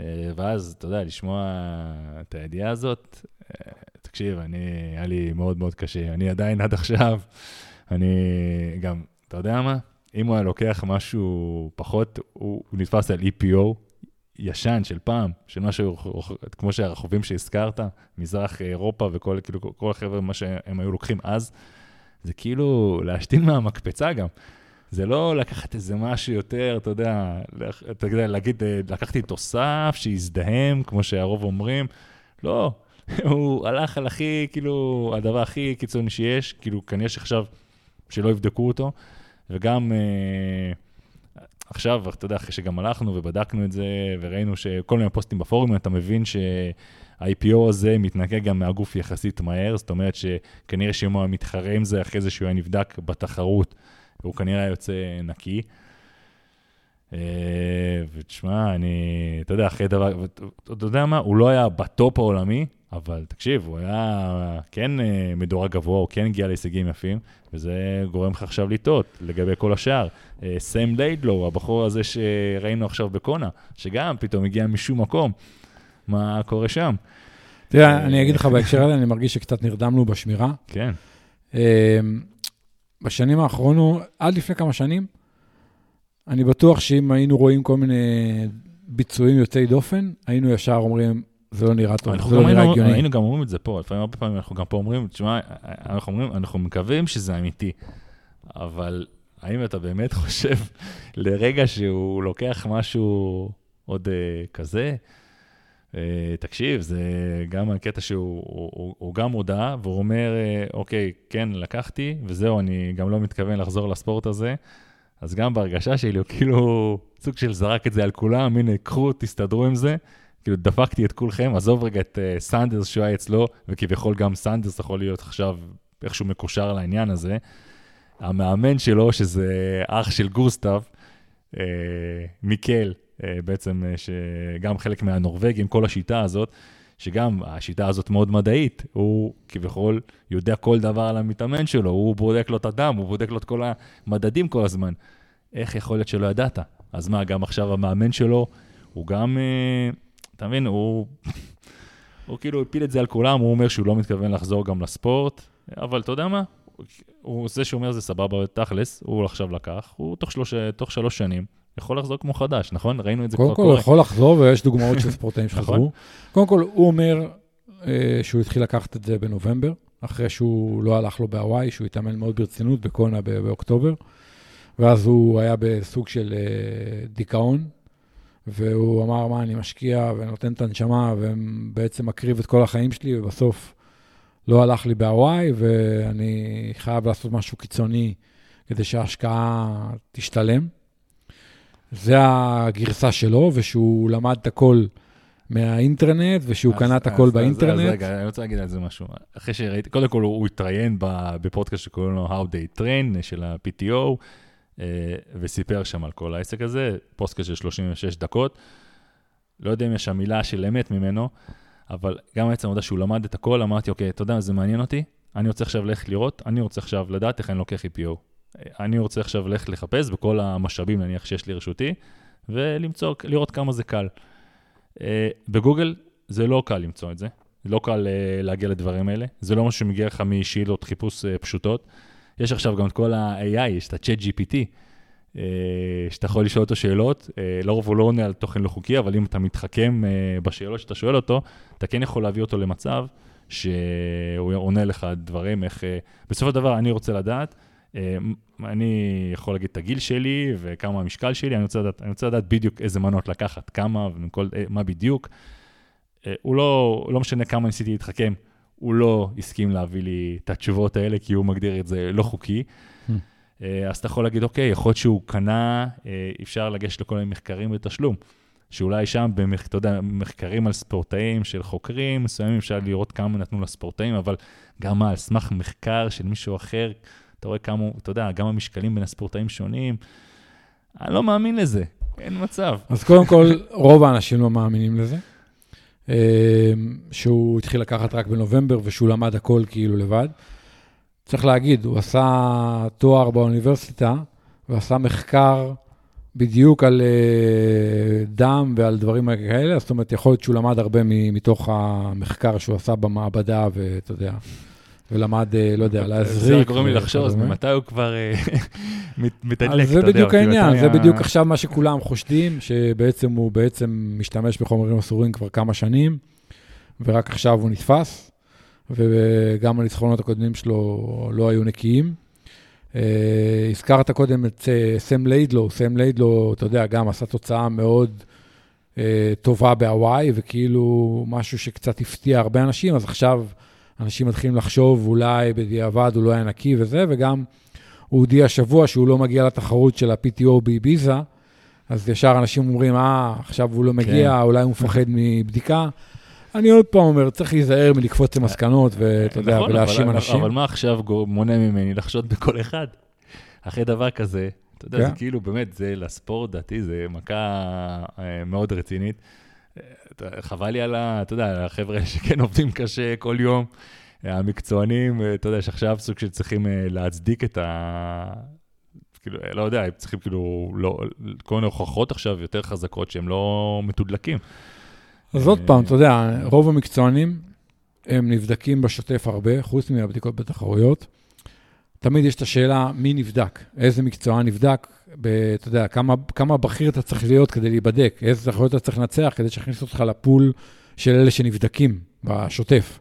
אה, ואז, אתה יודע, לשמוע את הידיעה הזאת, אה, תקשיב, אני, היה לי מאוד מאוד קשה. אני עדיין עד עכשיו, אני גם, אתה יודע מה? אם הוא היה לוקח משהו פחות, הוא, הוא נתפס על EPO ישן של פעם, של משהו, כמו שהרכובים שהזכרת, מזרח אירופה וכל כאילו, כל החבר'ה, מה שהם היו לוקחים אז, זה כאילו להשתין מהמקפצה גם. זה לא לקחת איזה משהו יותר, אתה יודע, אתה יודע, להגיד, אה, לקחתי תוסף שיזדהם, כמו שהרוב אומרים. לא, הוא הלך על הכי, כאילו, הדבר הכי קיצוני שיש, כאילו, כנראה שעכשיו, שלא יבדקו אותו, וגם אה, עכשיו, אתה יודע, אחרי שגם הלכנו ובדקנו את זה, וראינו שכל מיני פוסטים בפורומים, אתה מבין שה-IPO הזה מתנקה גם מהגוף יחסית מהר, זאת אומרת שכנראה שאם הוא היה מתחרה עם זה, אחרי זה שהוא היה נבדק בתחרות, הוא כנראה יוצא נקי. אה, ותשמע, אני, אתה יודע, אחרי דבר, אתה יודע מה, הוא לא היה בטופ העולמי, אבל תקשיב, הוא היה כן אה, מדורג גבוה, הוא כן הגיע להישגים יפים, וזה גורם לך עכשיו לטעות לגבי כל השאר. אה, סם ליידלו, הבחור הזה שראינו עכשיו בקונה, שגם פתאום הגיע משום מקום, מה קורה שם? תראה, אני אגיד לך בהקשר הזה, אני מרגיש שקצת נרדמנו בשמירה. כן. בשנים האחרונות, עד לפני כמה שנים, אני בטוח שאם היינו רואים כל מיני ביצועים יוצאי דופן, היינו ישר אומרים, זה לא נראה טוב, זה לא נראה הגיוני. היינו גם אומרים את זה פה, לפעמים, הרבה פעמים אנחנו גם פה אומרים, תשמע, אנחנו אומרים, אנחנו מקווים שזה אמיתי, אבל האם אתה באמת חושב לרגע שהוא לוקח משהו עוד uh, כזה? Uh, תקשיב, זה גם הקטע שהוא הוא, הוא, הוא גם הודה, והוא אומר, uh, אוקיי, כן, לקחתי, וזהו, אני גם לא מתכוון לחזור לספורט הזה. אז גם בהרגשה שלי, הוא כאילו סוג של זרק את זה על כולם, הנה, קחו, תסתדרו עם זה. כאילו, דפקתי את כולכם, עזוב רגע את אה, סנדרס היה אצלו, וכביכול גם סנדרס יכול להיות עכשיו איכשהו מקושר לעניין הזה. המאמן שלו, שזה אח של גוסטב, uh, מיקל, בעצם, אה, שגם חלק מהנורבגים, כל השיטה הזאת, שגם השיטה הזאת מאוד מדעית, הוא כביכול יודע כל דבר על המתאמן שלו, הוא בודק לו את הדם, הוא בודק לו את כל המדדים כל הזמן. איך יכול להיות שלא ידעת? אז מה, גם עכשיו המאמן שלו, הוא גם, אה, אתה מבין, הוא, הוא כאילו הפיל את זה על כולם, הוא אומר שהוא לא מתכוון לחזור גם לספורט, אבל אתה יודע מה? הוא, זה שאומר זה סבבה, תכלס, הוא עכשיו לקח, הוא תוך, שלוש, תוך שלוש שנים יכול לחזור כמו חדש, נכון? ראינו את זה כבר קורה. קודם כל, הוא יכול לחזור, ויש דוגמאות של ספורטאים נכון. שחזרו. קודם כל, הוא אומר אה, שהוא התחיל לקחת את זה בנובמבר, אחרי שהוא לא הלך לו בהוואי, שהוא התאמן מאוד ברצינות בקונה באוקטובר, ואז הוא היה בסוג של אה, דיכאון, והוא אמר, מה, אני משקיע ונותן את הנשמה, ובעצם מקריב את כל החיים שלי, ובסוף לא הלך לי בהוואי, ואני חייב לעשות משהו קיצוני כדי שההשקעה תשתלם. זה הגרסה שלו, ושהוא למד את הכל מהאינטרנט, ושהוא קנה את הכל באינטרנט. אז רגע, אני רוצה להגיד על זה משהו. אחרי שראיתי, קודם כל הוא התראיין בפודקאסט שקוראים לו How They Train של ה-PTO, אה, וסיפר שם על כל העסק הזה, פודקאסט של 36 דקות. לא יודע אם יש שם מילה של אמת ממנו, אבל גם עצם העובדה שהוא למד את הכל, אמרתי, אוקיי, אתה יודע, זה מעניין אותי, אני רוצה עכשיו ללכת לראות, אני רוצה עכשיו לדעת איך אני לוקח EPO. אני רוצה עכשיו ללכת לחפש בכל המשאבים, נניח, שיש לי רשותי, ולמצוא, לראות כמה זה קל. אה, בגוגל זה לא קל למצוא את זה, לא קל אה, להגיע לדברים האלה, זה לא משהו שמגיע לך משאלות חיפוש אה, פשוטות. יש עכשיו גם את כל ה-AI, יש את ה-chat GPT, שאתה יכול לשאול אותו שאלות, לרוב הוא לא עונה על תוכן לא חוקי, אבל אם אתה מתחכם בשאלות שאתה שואל אותו, אתה כן יכול להביא אותו למצב שהוא עונה לך דברים, איך... בסופו של דבר, אני רוצה לדעת אני יכול להגיד את הגיל שלי וכמה המשקל שלי, אני רוצה לדעת, אני רוצה לדעת בדיוק איזה מנות לקחת, כמה וכל, אה, מה בדיוק. אה, הוא לא, לא משנה כמה ניסיתי להתחכם, הוא לא הסכים להביא לי את התשובות האלה, כי הוא מגדיר את זה לא חוקי. Hmm. אז אתה יכול להגיד, אוקיי, יכול להיות שהוא קנה, אפשר לגשת לכל מיני מחקרים בתשלום. שאולי שם, במח, אתה יודע, מחקרים על ספורטאים של חוקרים, מסוימים אפשר לראות כמה נתנו לספורטאים, אבל גם על סמך מחקר של מישהו אחר, אתה רואה כמה, אתה יודע, גם המשקלים בין הספורטאים שונים. אני לא מאמין לזה, אין מצב. אז קודם כל, רוב האנשים לא מאמינים לזה. אמ, שהוא התחיל לקחת רק בנובמבר ושהוא למד הכל כאילו לבד. צריך להגיד, הוא עשה תואר באוניברסיטה ועשה מחקר בדיוק על אה, דם ועל דברים כאלה, זאת אומרת, יכול להיות שהוא למד הרבה מתוך המחקר שהוא עשה במעבדה, ואתה יודע, ולמד, אה, לא יודע, להזריק. זה גורם לי לחשוב, אז ממתי הוא כבר אה, מתדלק, אתה יודע. זה בדיוק כאילו, העניין, זה בדיוק עכשיו מה שכולם חושדים, שבעצם הוא בעצם משתמש בחומרים אסורים כבר כמה שנים, ורק עכשיו הוא נתפס, וגם הניצחונות הקודמים שלו לא היו נקיים. אה, הזכרת קודם את סם ליידלו, סם ליידלו, אתה יודע, גם עשה תוצאה מאוד טובה בהוואי, וכאילו משהו שקצת הפתיע הרבה אנשים, אז עכשיו אנשים מתחילים לחשוב אולי בדיעבד הוא לא היה נקי וזה, וגם הוא הודיע השבוע שהוא לא מגיע לתחרות של ה-PTO באביזה, אז ישר אנשים אומרים, אה, עכשיו הוא לא מגיע, כן. אולי הוא מפחד מבדיקה. אני עוד פעם אומר, צריך להיזהר מלקפוץ למסקנות, ואתה יודע, נכון, ולהאשים אבל, אנשים. אבל מה עכשיו מונע ממני לחשוד בכל אחד? אחרי דבר כזה, אתה יודע, כן. זה כאילו, באמת, זה לספורט, דעתי, זה מכה אה, מאוד רצינית. חבל לי על ה... אתה יודע, החבר'ה שכן עובדים קשה כל יום, המקצוענים, אה, אתה יודע, שעכשיו סוג של צריכים אה, להצדיק את ה... כאילו, אה, לא יודע, הם צריכים כאילו, לא, כל מיני הוכחות עכשיו יותר חזקות שהם לא מתודלקים. אז עוד פעם, אתה יודע, רוב המקצוענים, הם נבדקים בשוטף הרבה, חוץ מהבדיקות בתחרויות. תמיד יש את השאלה מי נבדק, איזה מקצוען נבדק, ב- אתה יודע, כמה, כמה בכיר אתה צריך להיות כדי להיבדק, איזה תחרויות אתה צריך לנצח כדי שיכניסו אותך לפול של אלה שנבדקים בשוטף.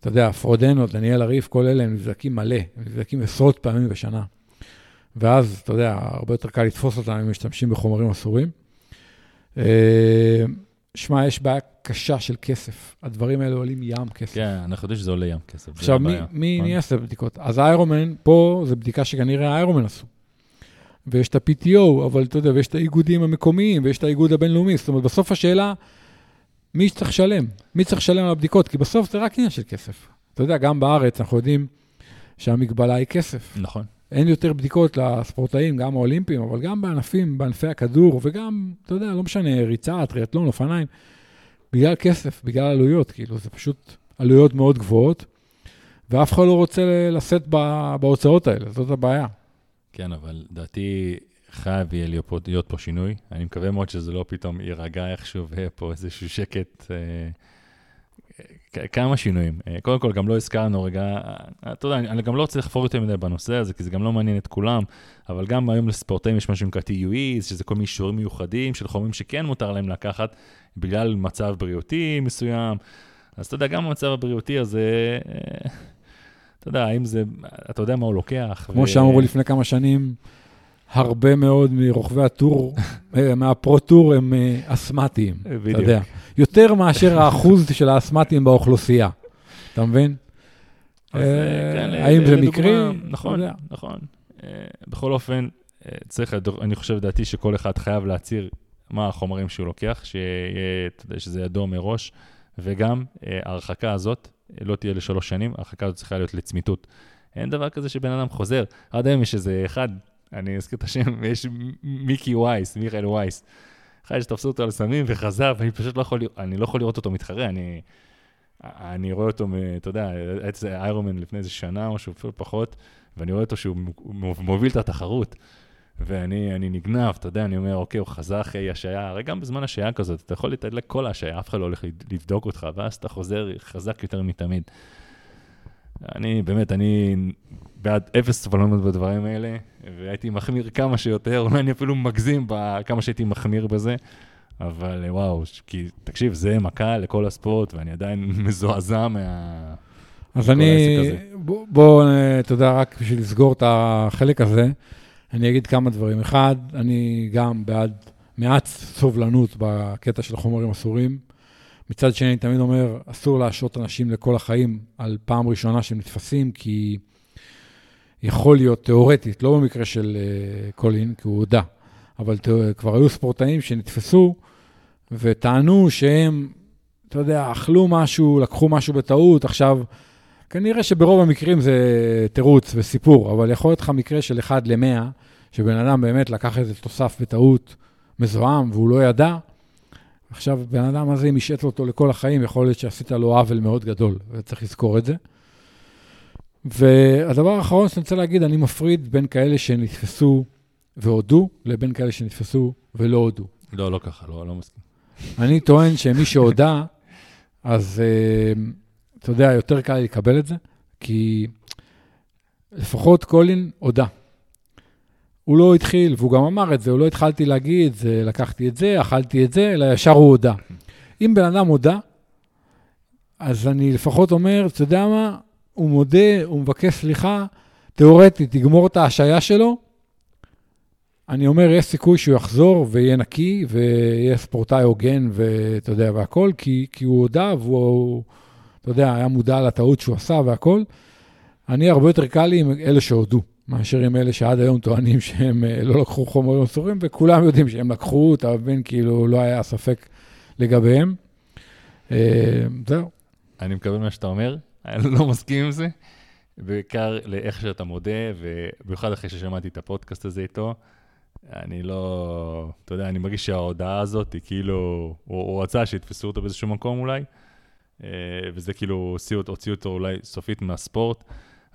אתה יודע, פרודנו, דניאל הריף, כל אלה הם נבדקים מלא, הם נבדקים עשרות פעמים בשנה. ואז, אתה יודע, הרבה יותר קל לתפוס אותם אם משתמשים בחומרים אסורים. אה, שמע, יש בעיה קשה של כסף. הדברים האלה עולים ים כסף. כן, אנחנו יודעים שזה עולה ים כסף. עכשיו, מי, הבעיה. מי, נכון? מי יעשה בדיקות? אז האיירומן, פה זו בדיקה שכנראה האיירומן עשו. ויש את ה-PTO, אבל אתה יודע, ויש את האיגודים המקומיים, ויש את האיגוד הבינלאומי. זאת אומרת, בסוף השאלה, מי צריך לשלם? מי צריך לשלם על הבדיקות? כי בסוף זה רק עניין של כסף. אתה יודע, גם בארץ אנחנו יודעים שהמגבלה היא כסף. נכון. אין יותר בדיקות לספורטאים, גם האולימפיים, אבל גם בענפים, בענפי הכדור, וגם, אתה יודע, לא משנה, ריצה, טריאטלון, אופניים, בגלל כסף, בגלל עלויות, כאילו, זה פשוט עלויות מאוד גבוהות, ואף אחד לא רוצה לשאת בהוצאות האלה, זאת הבעיה. כן, אבל לדעתי חייב יהיה להיות פה, להיות פה שינוי. אני מקווה מאוד שזה לא פתאום יירגע איכשהו ויהיה פה איזשהו שקט. אה, כמה שינויים. אה, קודם כל, גם לא הזכרנו רגע, אה, אתה יודע, אני, גם לא רוצה לחפור יותר מדי בנושא הזה, כי זה גם לא מעניין את כולם, אבל גם היום לספורטאים יש משהו שנקרא TUE, שזה כל מיני אישורים מיוחדים של חומרים שכן מותר להם לקחת, בגלל מצב בריאותי מסוים. אז אתה יודע, גם המצב הבריאותי הזה, אה, אתה יודע, האם זה, אתה יודע מה הוא לוקח. כמו שאמרו לפני כמה שנים, הרבה מאוד מרוכבי הטור, אה, מהפרו-טור הם אה, אסתמטיים, אתה. יודע. יותר מאשר האחוז של האסתמטיים באוכלוסייה, אתה מבין? אה, כן, האם זה מקרי? נכון. נכון. בכל אופן, צריך, אני חושב, לדעתי, שכל אחד חייב להצהיר מה החומרים שהוא לוקח, שזה ידוע מראש, וגם ההרחקה הזאת לא תהיה לשלוש שנים, ההרחקה הזאת צריכה להיות לצמיתות. אין דבר כזה שבן אדם חוזר. עד היום יש איזה אחד, אני אזכיר את השם, יש מיקי וייס, מיכאל וייס. אחד שתפסו אותו על סמים וחזר, ואני פשוט לא יכול, אני לא יכול לראות אותו מתחרה, אני... אני רואה אותו, אתה יודע, היה איזה איירומן לפני איזה שנה, משהו אפילו פחות, ואני רואה אותו שהוא מו- מוביל את התחרות. ואני אני נגנב, אתה יודע, אני אומר, אוקיי, הוא חזר אחרי השעיה, הרי גם בזמן השעיה כזאת, אתה יכול להתדלק כל השעיה, אף אחד לא הולך לבדוק אותך, ואז אתה חוזר חזק יותר מתמיד. אני, באמת, אני בעד אפס סבלנות בדברים האלה, והייתי מחמיר כמה שיותר, אולי אני אפילו מגזים בכמה שהייתי מחמיר בזה, אבל וואו, כי תקשיב, זה מכה לכל הספורט, ואני עדיין מזועזע מה... אז אני, הזה. בוא, בוא, אה, אתה יודע, רק בשביל לסגור את החלק הזה, אני אגיד כמה דברים. אחד, אני גם בעד מעט סובלנות בקטע של החומרים אסורים. מצד שני, אני תמיד אומר, אסור להשעות אנשים לכל החיים על פעם ראשונה שהם נתפסים, כי יכול להיות, תיאורטית, לא במקרה של אה, קולין, כי הוא הודה, אבל תא- כבר היו ספורטאים שנתפסו וטענו שהם, אתה יודע, אכלו משהו, לקחו משהו בטעות, עכשיו, כנראה שברוב המקרים זה תירוץ וסיפור, אבל יכול להיות לך מקרה של אחד למאה, שבן אדם באמת לקח איזה תוסף בטעות מזוהם והוא לא ידע, עכשיו, בן אדם הזה, אם השעת אותו לכל החיים, יכול להיות שעשית לו עוול מאוד גדול, וצריך לזכור את זה. והדבר האחרון שאני רוצה להגיד, אני מפריד בין כאלה שנתפסו והודו, לבין כאלה שנתפסו ולא הודו. לא, לא ככה, לא, לא מסכים. אני טוען שמי שהודה, אז uh, אתה יודע, יותר קל לקבל את זה, כי לפחות קולין הודה. הוא לא התחיל, והוא גם אמר את זה, הוא לא התחלתי להגיד, זה, לקחתי את זה, אכלתי את זה, אלא ישר הוא הודה. אם בן אדם הודה, אז אני לפחות אומר, אתה יודע מה, הוא מודה, הוא מבקש סליחה, תיאורטית, תגמור את ההשעיה שלו, אני אומר, יש סיכוי שהוא יחזור ויהיה נקי, ויהיה ספורטאי הוגן, ואתה יודע, והכול, כי, כי הוא הודה, והוא, אתה יודע, היה מודע לטעות שהוא עשה והכול. אני, הרבה יותר קל לי עם אלה שהודו, מאשר עם אלה שעד היום טוענים שהם אה, לא לקחו חומרים אסורים, וכולם יודעים שהם לקחו, אתה מבין, כאילו, לא היה ספק לגביהם. אה, זהו. אני מקבל מה שאתה אומר, אני לא מסכים עם זה, בעיקר לאיך שאתה מודה, ובמיוחד אחרי ששמעתי את הפודקאסט הזה איתו. אני לא, אתה יודע, אני מרגיש שההודעה הזאת היא כאילו, הוא, רצה שיתפסו אותו באיזשהו מקום אולי, אה, וזה כאילו הוציאו אותו אולי סופית מהספורט.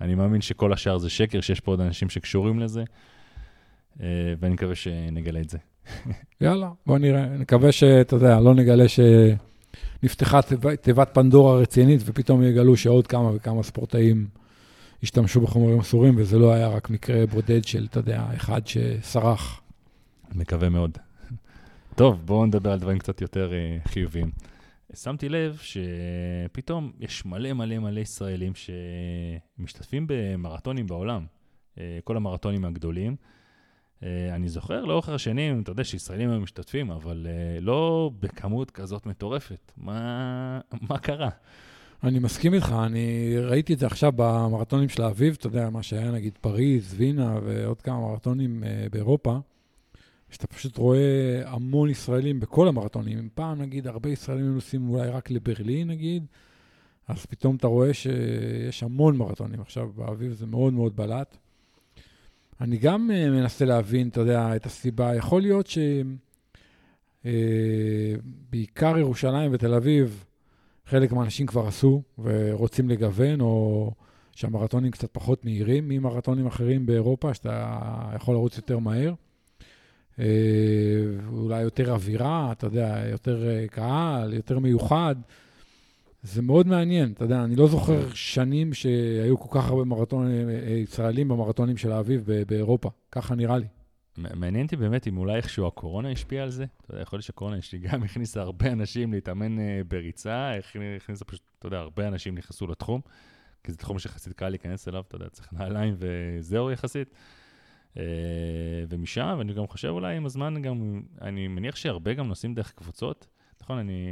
אני מאמין שכל השאר זה שקר, שיש פה עוד אנשים שקשורים לזה, אה, ואני מקווה שנגלה את זה. יאללה, בוא נראה. נקווה שאתה יודע, לא נגלה שנפתחה תיבת פנדורה רצינית, ופתאום יגלו שעוד כמה וכמה ספורטאים השתמשו בחומרים אסורים, וזה לא היה רק מקרה בודד של, אתה יודע, אחד שסרח. מקווה מאוד. טוב, בואו נדבר על דברים קצת יותר uh, חיוביים. שמתי לב שפתאום יש מלא מלא מלא ישראלים שמשתתפים במרתונים בעולם, uh, כל המרתונים הגדולים. Uh, אני זוכר לאורך השנים, אתה יודע שישראלים היו משתתפים, אבל uh, לא בכמות כזאת מטורפת. מה, מה קרה? אני מסכים איתך, אני ראיתי את זה עכשיו במרתונים של האביב, אתה יודע, מה שהיה נגיד פריז, וינה ועוד כמה מרתונים באירופה, שאתה פשוט רואה המון ישראלים בכל המרתונים. פעם נגיד הרבה ישראלים היו נוסעים אולי רק לברלין נגיד, אז פתאום אתה רואה שיש המון מרתונים. עכשיו באביב זה מאוד מאוד בלט. אני גם uh, מנסה להבין, אתה יודע, את הסיבה. יכול להיות שבעיקר uh, ירושלים ותל אביב, חלק מהאנשים כבר עשו ורוצים לגוון, או שהמרתונים קצת פחות מהירים ממרתונים אחרים באירופה, שאתה יכול לרוץ יותר מהר. אה, אולי יותר אווירה, אתה יודע, יותר אה, קהל, יותר מיוחד. זה מאוד מעניין, אתה יודע, אני לא זוכר שנים שהיו כל כך הרבה מרתונים אה, ישראלים במרתונים של האביב באירופה, ככה נראה לי. מעניין אותי באמת אם אולי איכשהו הקורונה השפיעה על זה. אתה יודע, יכול להיות שהקורונה גם הכניסה הרבה אנשים להתאמן בריצה, הכניסה פשוט, אתה יודע, הרבה אנשים נכנסו לתחום, כי זה תחום שיחסית קל להיכנס אליו, אתה יודע, צריך נעליים וזהו יחסית. Uh, ומשם, ואני גם חושב אולי עם הזמן גם, אני מניח שהרבה גם נוסעים דרך קבוצות. נכון, אני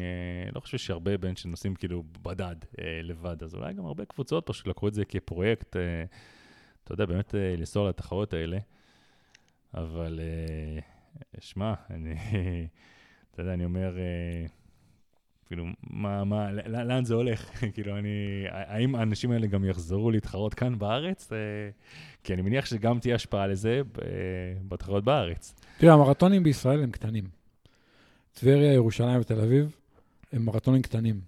uh, לא חושב שהרבה בין שנוסעים כאילו בדד uh, לבד, אז אולי גם הרבה קבוצות פשוט לקחו את זה כפרויקט, אתה יודע, באמת לנסוע לתחרות האלה. אבל שמע, אני, אתה יודע, אני אומר, כאילו, מה, מה, לאן זה הולך? כאילו, אני, האם האנשים האלה גם יחזרו להתחרות כאן בארץ? Uh, כי אני מניח שגם תהיה השפעה לזה בתחרות בארץ. תראה, המרתונים בישראל הם קטנים. טבריה, ירושלים ותל אביב הם מרתונים קטנים.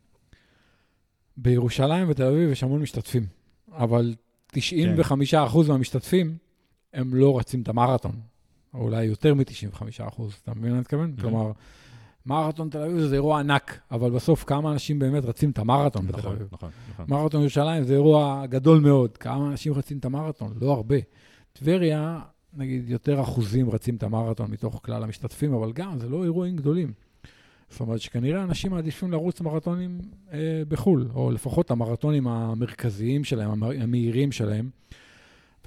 בירושלים ותל אביב יש המון משתתפים, אבל 95% כן. מהמשתתפים הם לא רצים את המרתון. או אולי יותר מ-95 אחוז, אתה מבין מה אני מתכוון? Mm-hmm. כלומר, מרתון תל אביב זה אירוע ענק, אבל בסוף כמה אנשים באמת רצים את המרתון בתל נכון, אביב? נכון, נכון. מרתון ירושלים זה אירוע גדול מאוד, כמה אנשים רצים את המרתון? לא הרבה. טבריה, נגיד, יותר אחוזים רצים את המרתון מתוך כלל המשתתפים, אבל גם, זה לא אירועים גדולים. זאת אומרת שכנראה אנשים מעדיפים לרוץ מרתונים אה, בחו"ל, או לפחות המרתונים המרכזיים שלהם, המהירים שלהם.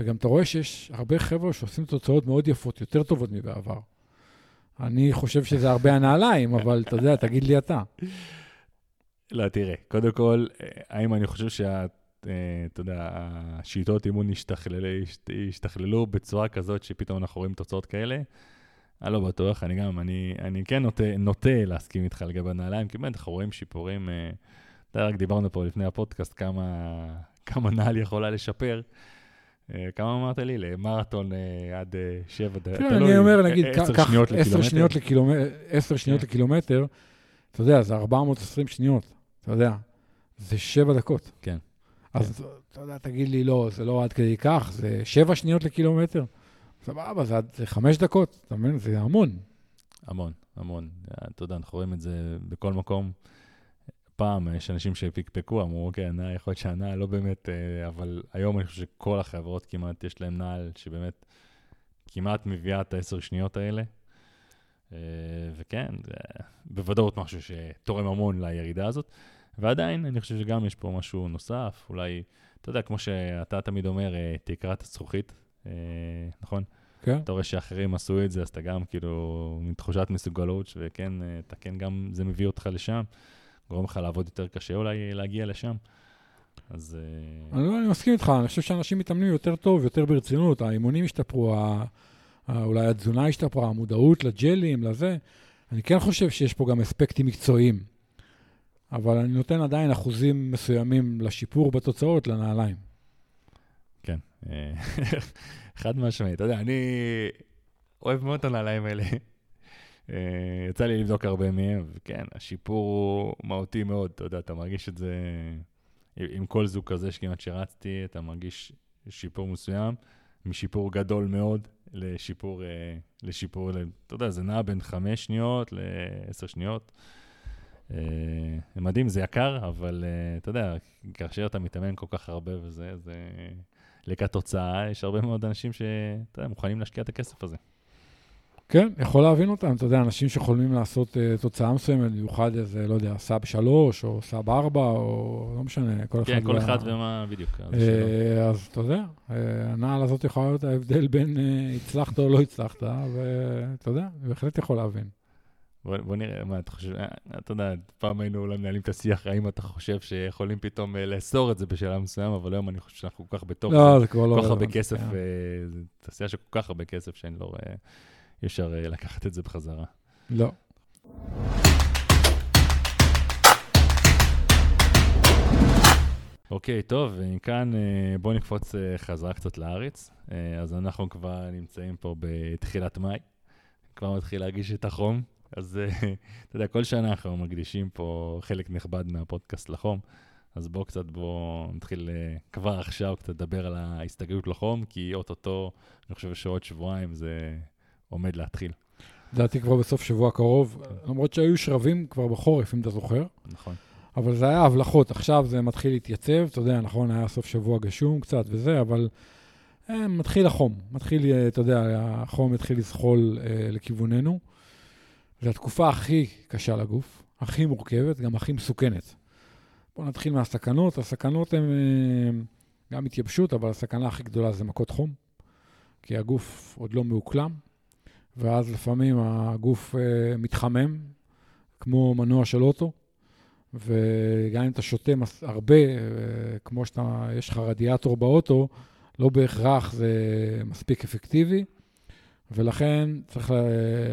וגם אתה רואה שיש הרבה חבר'ה שעושים תוצאות מאוד יפות, יותר טובות מבעבר. אני חושב שזה הרבה הנעליים, אבל אתה יודע, תגיד לי אתה. לא, תראה, קודם כל, האם אני חושב שה... אה, אתה יודע, השיטות אימון השתכללו בצורה כזאת שפתאום אנחנו רואים תוצאות כאלה? אני לא בטוח, אני גם, אני, אני כן נוטה, נוטה להסכים איתך לגבי הנעליים, כי באמת אנחנו רואים שיפורים, אה, אתה יודע, רק דיברנו פה לפני הפודקאסט כמה, כמה נעל יכולה לשפר. אה, כמה אמרת לי? למרתון אה, עד אה, שבע דקות. כן, אני אומר, נגיד, קח עשר שניות לקילומטר, עשר שניות כן. לקילומטר, אתה יודע, זה 420 שניות, אתה יודע, זה שבע דקות. כן. אז אתה יודע, תגיד לי, לא, זה לא עד כדי כך, זה שבע שניות לקילומטר. סבבה, זה חמש דקות, אתה מבין? זה המון. המון, המון. אתה יודע, אנחנו רואים את זה בכל מקום. פעם יש אנשים שפקפקו, אמרו, אוקיי, הנעל, יכול להיות שהנעל לא באמת, אה, אבל היום אני חושב שכל החברות כמעט, יש להם נעל שבאמת כמעט מביאה את העשר שניות האלה. אה, וכן, זה בוודאות משהו שתורם המון לירידה הזאת. ועדיין, אני חושב שגם יש פה משהו נוסף, אולי, אתה יודע, כמו שאתה תמיד אומר, אה, תקרת הזכוכית, אה, נכון? כן. אתה רואה שאחרים עשו את זה, אז אתה גם כאילו, עם תחושת מסוגלות, וכן, אה, אתה כן גם, זה מביא אותך לשם, גורם לך לעבוד יותר קשה אולי להגיע לשם. אז... אה, אני, לא, אני מסכים איתך, אני חושב שאנשים מתאמנים יותר טוב, יותר ברצינות, האימונים השתפרו, אולי התזונה השתפרה, המודעות לג'לים, לזה. אני כן חושב שיש פה גם אספקטים מקצועיים, אבל אני נותן עדיין אחוזים מסוימים לשיפור בתוצאות לנעליים. כן, אה, חד משמעית. אתה יודע, אני אוהב מאוד את הנעליים האלה. אה, יצא לי לבדוק הרבה מהם, וכן, השיפור הוא מהותי מאוד, אתה יודע, אתה מרגיש את זה עם- כל זוג כזה שכמעט שרצתי, אתה מרגיש שיפור מסוים, משיפור גדול מאוד לשיפור, אה, לשיפור, אתה יודע, זה נע בין חמש שניות לעשר שניות. אה, זה מדהים, זה יקר, אבל אה, אתה יודע, כאשר אתה מתאמן כל כך הרבה וזה, זה... לקראת תוצאה, יש הרבה מאוד אנשים שאתה יודע, מוכנים להשקיע את הכסף הזה. כן, יכול להבין אותם, אתה יודע, אנשים שיכולים לעשות uh, תוצאה מסוימת, במיוחד איזה, לא יודע, סאב שלוש, או סאב ארבע, או לא משנה, כל אחד. כן, כל אחד ומה בדיוק. אז. אה, אז אתה יודע, אה, הנעל הזאת יכולה להיות ההבדל בין אה, הצלחת או לא הצלחת, ואתה יודע, בהחלט יכול להבין. בוא, בוא נראה, מה אתה חושב, אתה יודע, פעם היינו אולי מנהלים את השיח, האם אתה חושב שיכולים פתאום לאסור את זה בשלב מסוים, אבל היום אני חושב שאנחנו כל כך בתוך לא, זה, זה לא... כל כך הרבה כסף, כן. זו תעשייה של כל כך הרבה כסף שאני לא רואה, אי אפשר אה, לקחת את זה בחזרה. לא. אוקיי, טוב, מכאן אה, בואו נקפוץ אה, חזרה קצת לארץ. אז אנחנו כבר נמצאים פה בתחילת מאי, כבר מתחיל להרגיש את החום. אז אתה יודע, כל שנה אנחנו מקדישים פה חלק נכבד מהפודקאסט לחום. אז בואו קצת, בואו נתחיל כבר עכשיו קצת לדבר על ההסתגלות לחום, כי אוטוטו, אני חושב שעוד שבועיים זה עומד להתחיל. לדעתי כבר בסוף שבוע קרוב, למרות שהיו שרבים כבר בחורף, אם אתה זוכר, נכון. אבל זה היה הבלחות, עכשיו זה מתחיל להתייצב, אתה יודע, נכון, היה סוף שבוע גשום קצת וזה, אבל אה, מתחיל החום, מתחיל, אה, אתה יודע, החום התחיל לזחול אה, לכיווננו. זו התקופה הכי קשה לגוף, הכי מורכבת, גם הכי מסוכנת. בואו נתחיל מהסכנות. הסכנות הן אה, גם התייבשות, אבל הסכנה הכי גדולה זה מכות חום, כי הגוף עוד לא מאוקלם, ואז לפעמים הגוף אה, מתחמם, כמו מנוע של אוטו, וגם אם אתה שותה מס- הרבה, אה, כמו שאתה, יש לך רדיאטור באוטו, לא בהכרח זה מספיק אפקטיבי, ולכן צריך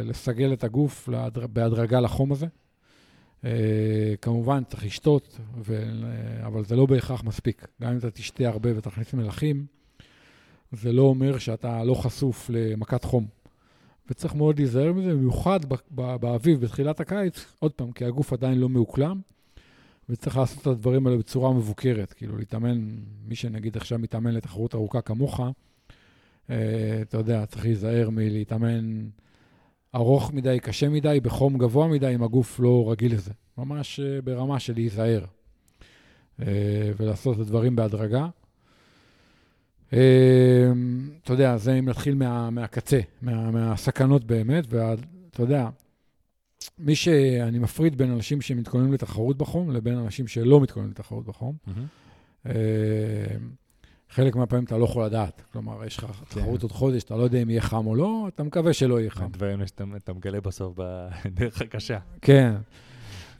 לסגל את הגוף בהדרגה לחום הזה. אה, כמובן, צריך לשתות, ו... אבל זה לא בהכרח מספיק. גם אם אתה תשתה הרבה ותכניס מלחים, זה לא אומר שאתה לא חשוף למכת חום. וצריך מאוד להיזהר מזה, במיוחד באביב, בתחילת הקיץ, עוד פעם, כי הגוף עדיין לא מאוקלם, וצריך לעשות את הדברים האלה בצורה מבוקרת. כאילו, להתאמן, מי שנגיד עכשיו מתאמן לתחרות ארוכה כמוך, אה, אתה יודע, צריך להיזהר מלהתאמן ארוך מדי, קשה מדי, בחום גבוה מדי, אם הגוף לא רגיל לזה. ממש אה, ברמה של להיזהר. אה, ולעשות את הדברים בהדרגה. אה, אתה יודע, זה אם נתחיל מה, מהקצה, מה, מהסכנות באמת, ואתה יודע, מי שאני מפריד בין אנשים שמתכוננים לתחרות בחום לבין אנשים שלא מתכוננים לתחרות בחום. אה, חלק מהפעמים אתה לא יכול לדעת. כלומר, יש לך תחרות עוד חודש, אתה לא יודע אם יהיה חם או לא, אתה מקווה שלא יהיה חם. הדברים שאתה אתה מגלה בסוף בדרך הקשה. כן.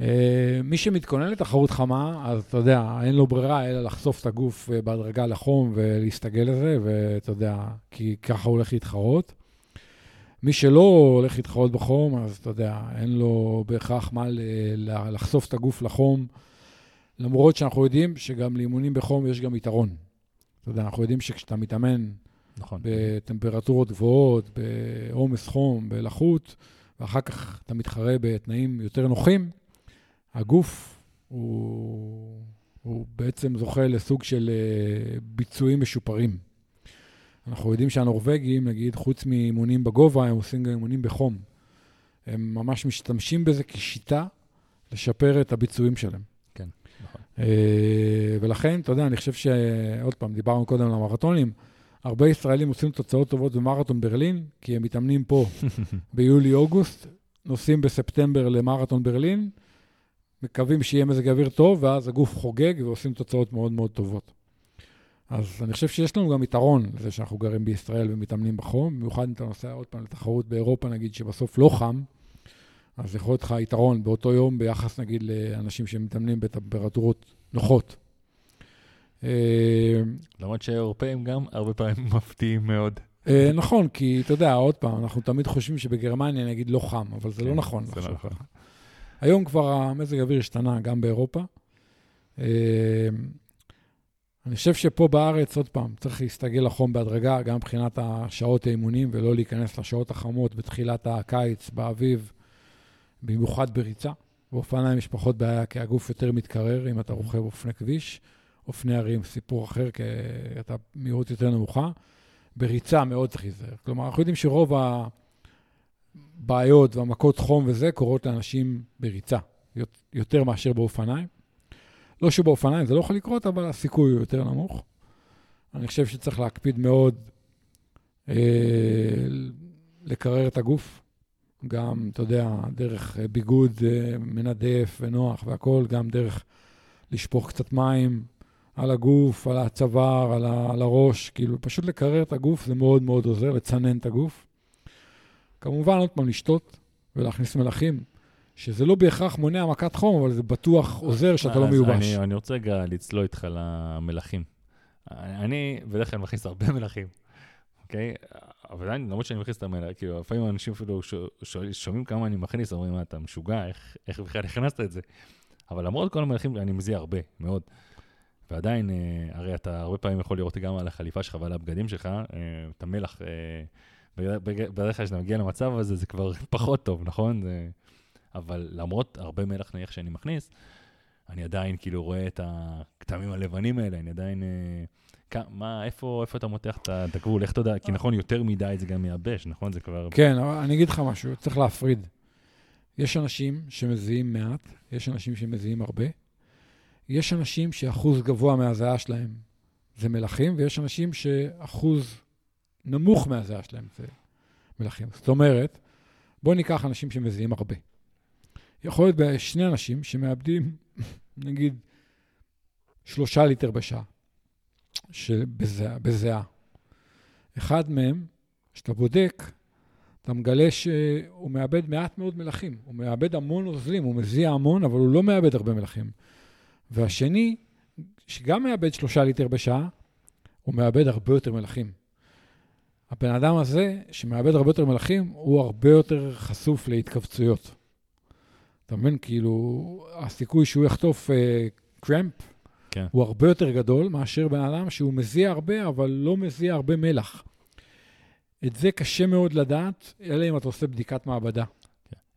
אה, מי שמתכונן לתחרות חמה, אז אתה יודע, אין לו ברירה אלא לחשוף את הגוף אה, בהדרגה לחום ולהסתגל לזה, ואתה יודע, כי ככה הוא הולך להתחרות. מי שלא הולך להתחרות בחום, אז אתה יודע, אין לו בהכרח מה לחשוף את הגוף לחום, למרות שאנחנו יודעים שגם לאימונים בחום יש גם יתרון. אתה יודע, אנחנו יודעים שכשאתה מתאמן נכון. בטמפרטורות גבוהות, בעומס חום, בלחות, ואחר כך אתה מתחרה בתנאים יותר נוחים, הגוף הוא, הוא בעצם זוכה לסוג של אה, ביצועים משופרים. אנחנו יודעים שהנורבגים, נגיד, חוץ מאימונים בגובה, הם עושים גם אימונים בחום. הם ממש משתמשים בזה כשיטה לשפר את הביצועים שלהם. כן, נכון. אה, ולכן, אתה יודע, אני חושב שעוד פעם, דיברנו קודם על המרתונים, הרבה ישראלים עושים תוצאות טובות במרתון ברלין, כי הם מתאמנים פה ביולי-אוגוסט, נוסעים בספטמבר למרתון ברלין, מקווים שיהיה מזג אוויר טוב, ואז הגוף חוגג ועושים תוצאות מאוד מאוד טובות. אז אני חושב שיש לנו גם יתרון לזה שאנחנו גרים בישראל ומתאמנים בחום, במיוחד אם אתה נוסע עוד פעם לתחרות באירופה, נגיד, שבסוף לא חם, אז יכול להיות לך יתרון באותו יום ביחס, נגיד, לאנשים שמתאמנים בטמפרטורות נוחות. אה, למרות שהאירופאים גם הרבה פעמים מפתיעים מאוד. אה, נכון, כי אתה יודע, עוד פעם, אנחנו תמיד חושבים שבגרמניה, נגיד, לא חם, אבל זה לא כן, נכון. זה לא נכון. היום כבר המזג האוויר השתנה גם באירופה. אה, אני חושב שפה בארץ, עוד פעם, צריך להסתגל לחום בהדרגה, גם מבחינת השעות האימונים, ולא להיכנס לשעות החמות בתחילת הקיץ, באביב, במיוחד בריצה. באופניים יש פחות בעיה, כי הגוף יותר מתקרר אם אתה רוכב אופני כביש. אופני הרים, סיפור אחר, כי אתה מהירות יותר נמוכה. בריצה מאוד צריך להיזהר. כלומר, אנחנו יודעים שרוב הבעיות והמכות חום וזה קורות לאנשים בריצה, יותר מאשר באופניים. לא שבאופניים זה לא יכול לקרות, אבל הסיכוי הוא יותר נמוך. אני חושב שצריך להקפיד מאוד אה, לקרר את הגוף, גם, אתה יודע, דרך ביגוד אה, מנדף ונוח והכול, גם דרך לשפוך קצת מים על הגוף, על הצוואר, על, על הראש, כאילו, פשוט לקרר את הגוף זה מאוד מאוד עוזר, לצנן את הגוף. כמובן, עוד פעם, לשתות ולהכניס מלחים. שזה לא בהכרח מונע מכת חום, אבל זה בטוח עוזר שאתה לא מיובש. אני, אני רוצה רגע לצלול איתך למלחים. אני בדרך כלל מכניס הרבה מלחים, אוקיי? אבל עדיין, למרות שאני מכניס את המלח, כאילו, לפעמים אנשים אפילו שומעים כמה אני מכניס, אומרים, מה, אתה משוגע, איך, איך בכלל הכנסת את זה? אבל למרות כל המלחים, אני מזיע הרבה, מאוד. ועדיין, אה, הרי אתה הרבה פעמים יכול לראות גם על החליפה שלך ועל הבגדים שלך, אה, את המלח. אה, בדרך כלל כשאתה מגיע למצב הזה, זה כבר פחות טוב, נכון? זה... אבל למרות הרבה מלח נניח שאני מכניס, אני עדיין כאילו רואה את הכתמים הלבנים האלה, אני עדיין... אה, מה, איפה, איפה אתה מותח את הגבול? איך אתה יודע? כי נכון, יותר מדי זה גם מייבש, נכון? זה כבר... כן, אני אגיד לך משהו, צריך להפריד. יש אנשים שמזיעים מעט, יש אנשים שמזיעים הרבה. יש אנשים שאחוז גבוה מהזיעה שלהם זה מלחים, ויש אנשים שאחוז נמוך מהזיעה שלהם זה מלחים. זאת אומרת, בואו ניקח אנשים שמזיעים הרבה. יכול להיות בשני אנשים שמאבדים, נגיד, שלושה ליטר בשעה בזיעה. אחד מהם, כשאתה בודק, אתה מגלה שהוא מאבד מעט מאוד מלחים. הוא מאבד המון נוזלים, הוא מזיע המון, אבל הוא לא מאבד הרבה מלחים. והשני, שגם מאבד שלושה ליטר בשעה, הוא מאבד הרבה יותר מלחים. הבן אדם הזה, שמאבד הרבה יותר מלחים, הוא הרבה יותר חשוף להתכווצויות. אתה מבין? כאילו, הסיכוי שהוא יחטוף uh, קרמפ כן. הוא הרבה יותר גדול מאשר בן אדם שהוא מזיע הרבה, אבל לא מזיע הרבה מלח. את זה קשה מאוד לדעת, אלא אם אתה עושה בדיקת מעבדה.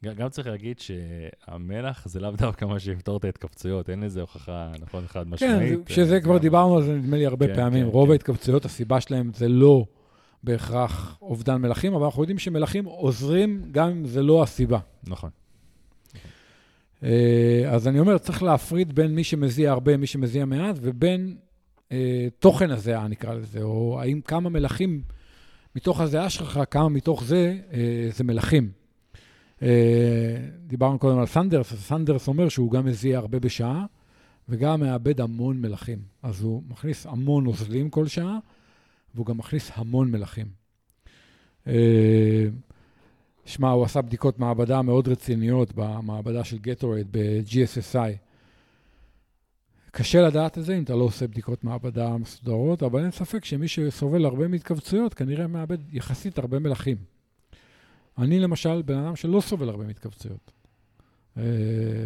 כן. גם צריך להגיד שהמלח זה לאו דווקא מה שיפתור את ההתכווצויות, אין לזה הוכחה, נכון, חד כן, משמעית. כן, שזה כבר דיברנו על זה נדמה לי הרבה כן, פעמים. כן, רוב כן. ההתכווצויות, הסיבה שלהם זה לא בהכרח אובדן מלחים, אבל אנחנו יודעים שמלחים עוזרים גם אם זה לא הסיבה. נכון. אה, אז אני אומר, צריך להפריד בין מי שמזיע הרבה, מי שמזיע מעט, ובין אה, תוכן הזיעה, נקרא לזה, או האם כמה מלחים מתוך הזיעה שלך, כמה מתוך זה אה, זה מלחים. אה, דיברנו קודם על סנדרס, אז סנדרס אומר שהוא גם מזיע הרבה בשעה, וגם מאבד המון מלחים. אז הוא מכניס המון נוזלים כל שעה, והוא גם מכניס המון מלחים. אה, שמע, הוא עשה בדיקות מעבדה מאוד רציניות במעבדה של גטורד ב-GSSI. קשה לדעת את זה אם אתה לא עושה בדיקות מעבדה מסודרות, אבל אין ספק שמי שסובל הרבה מהתכווצויות כנראה מאבד יחסית הרבה מלחים. אני למשל בן אדם שלא סובל הרבה מהתכווצויות. אה,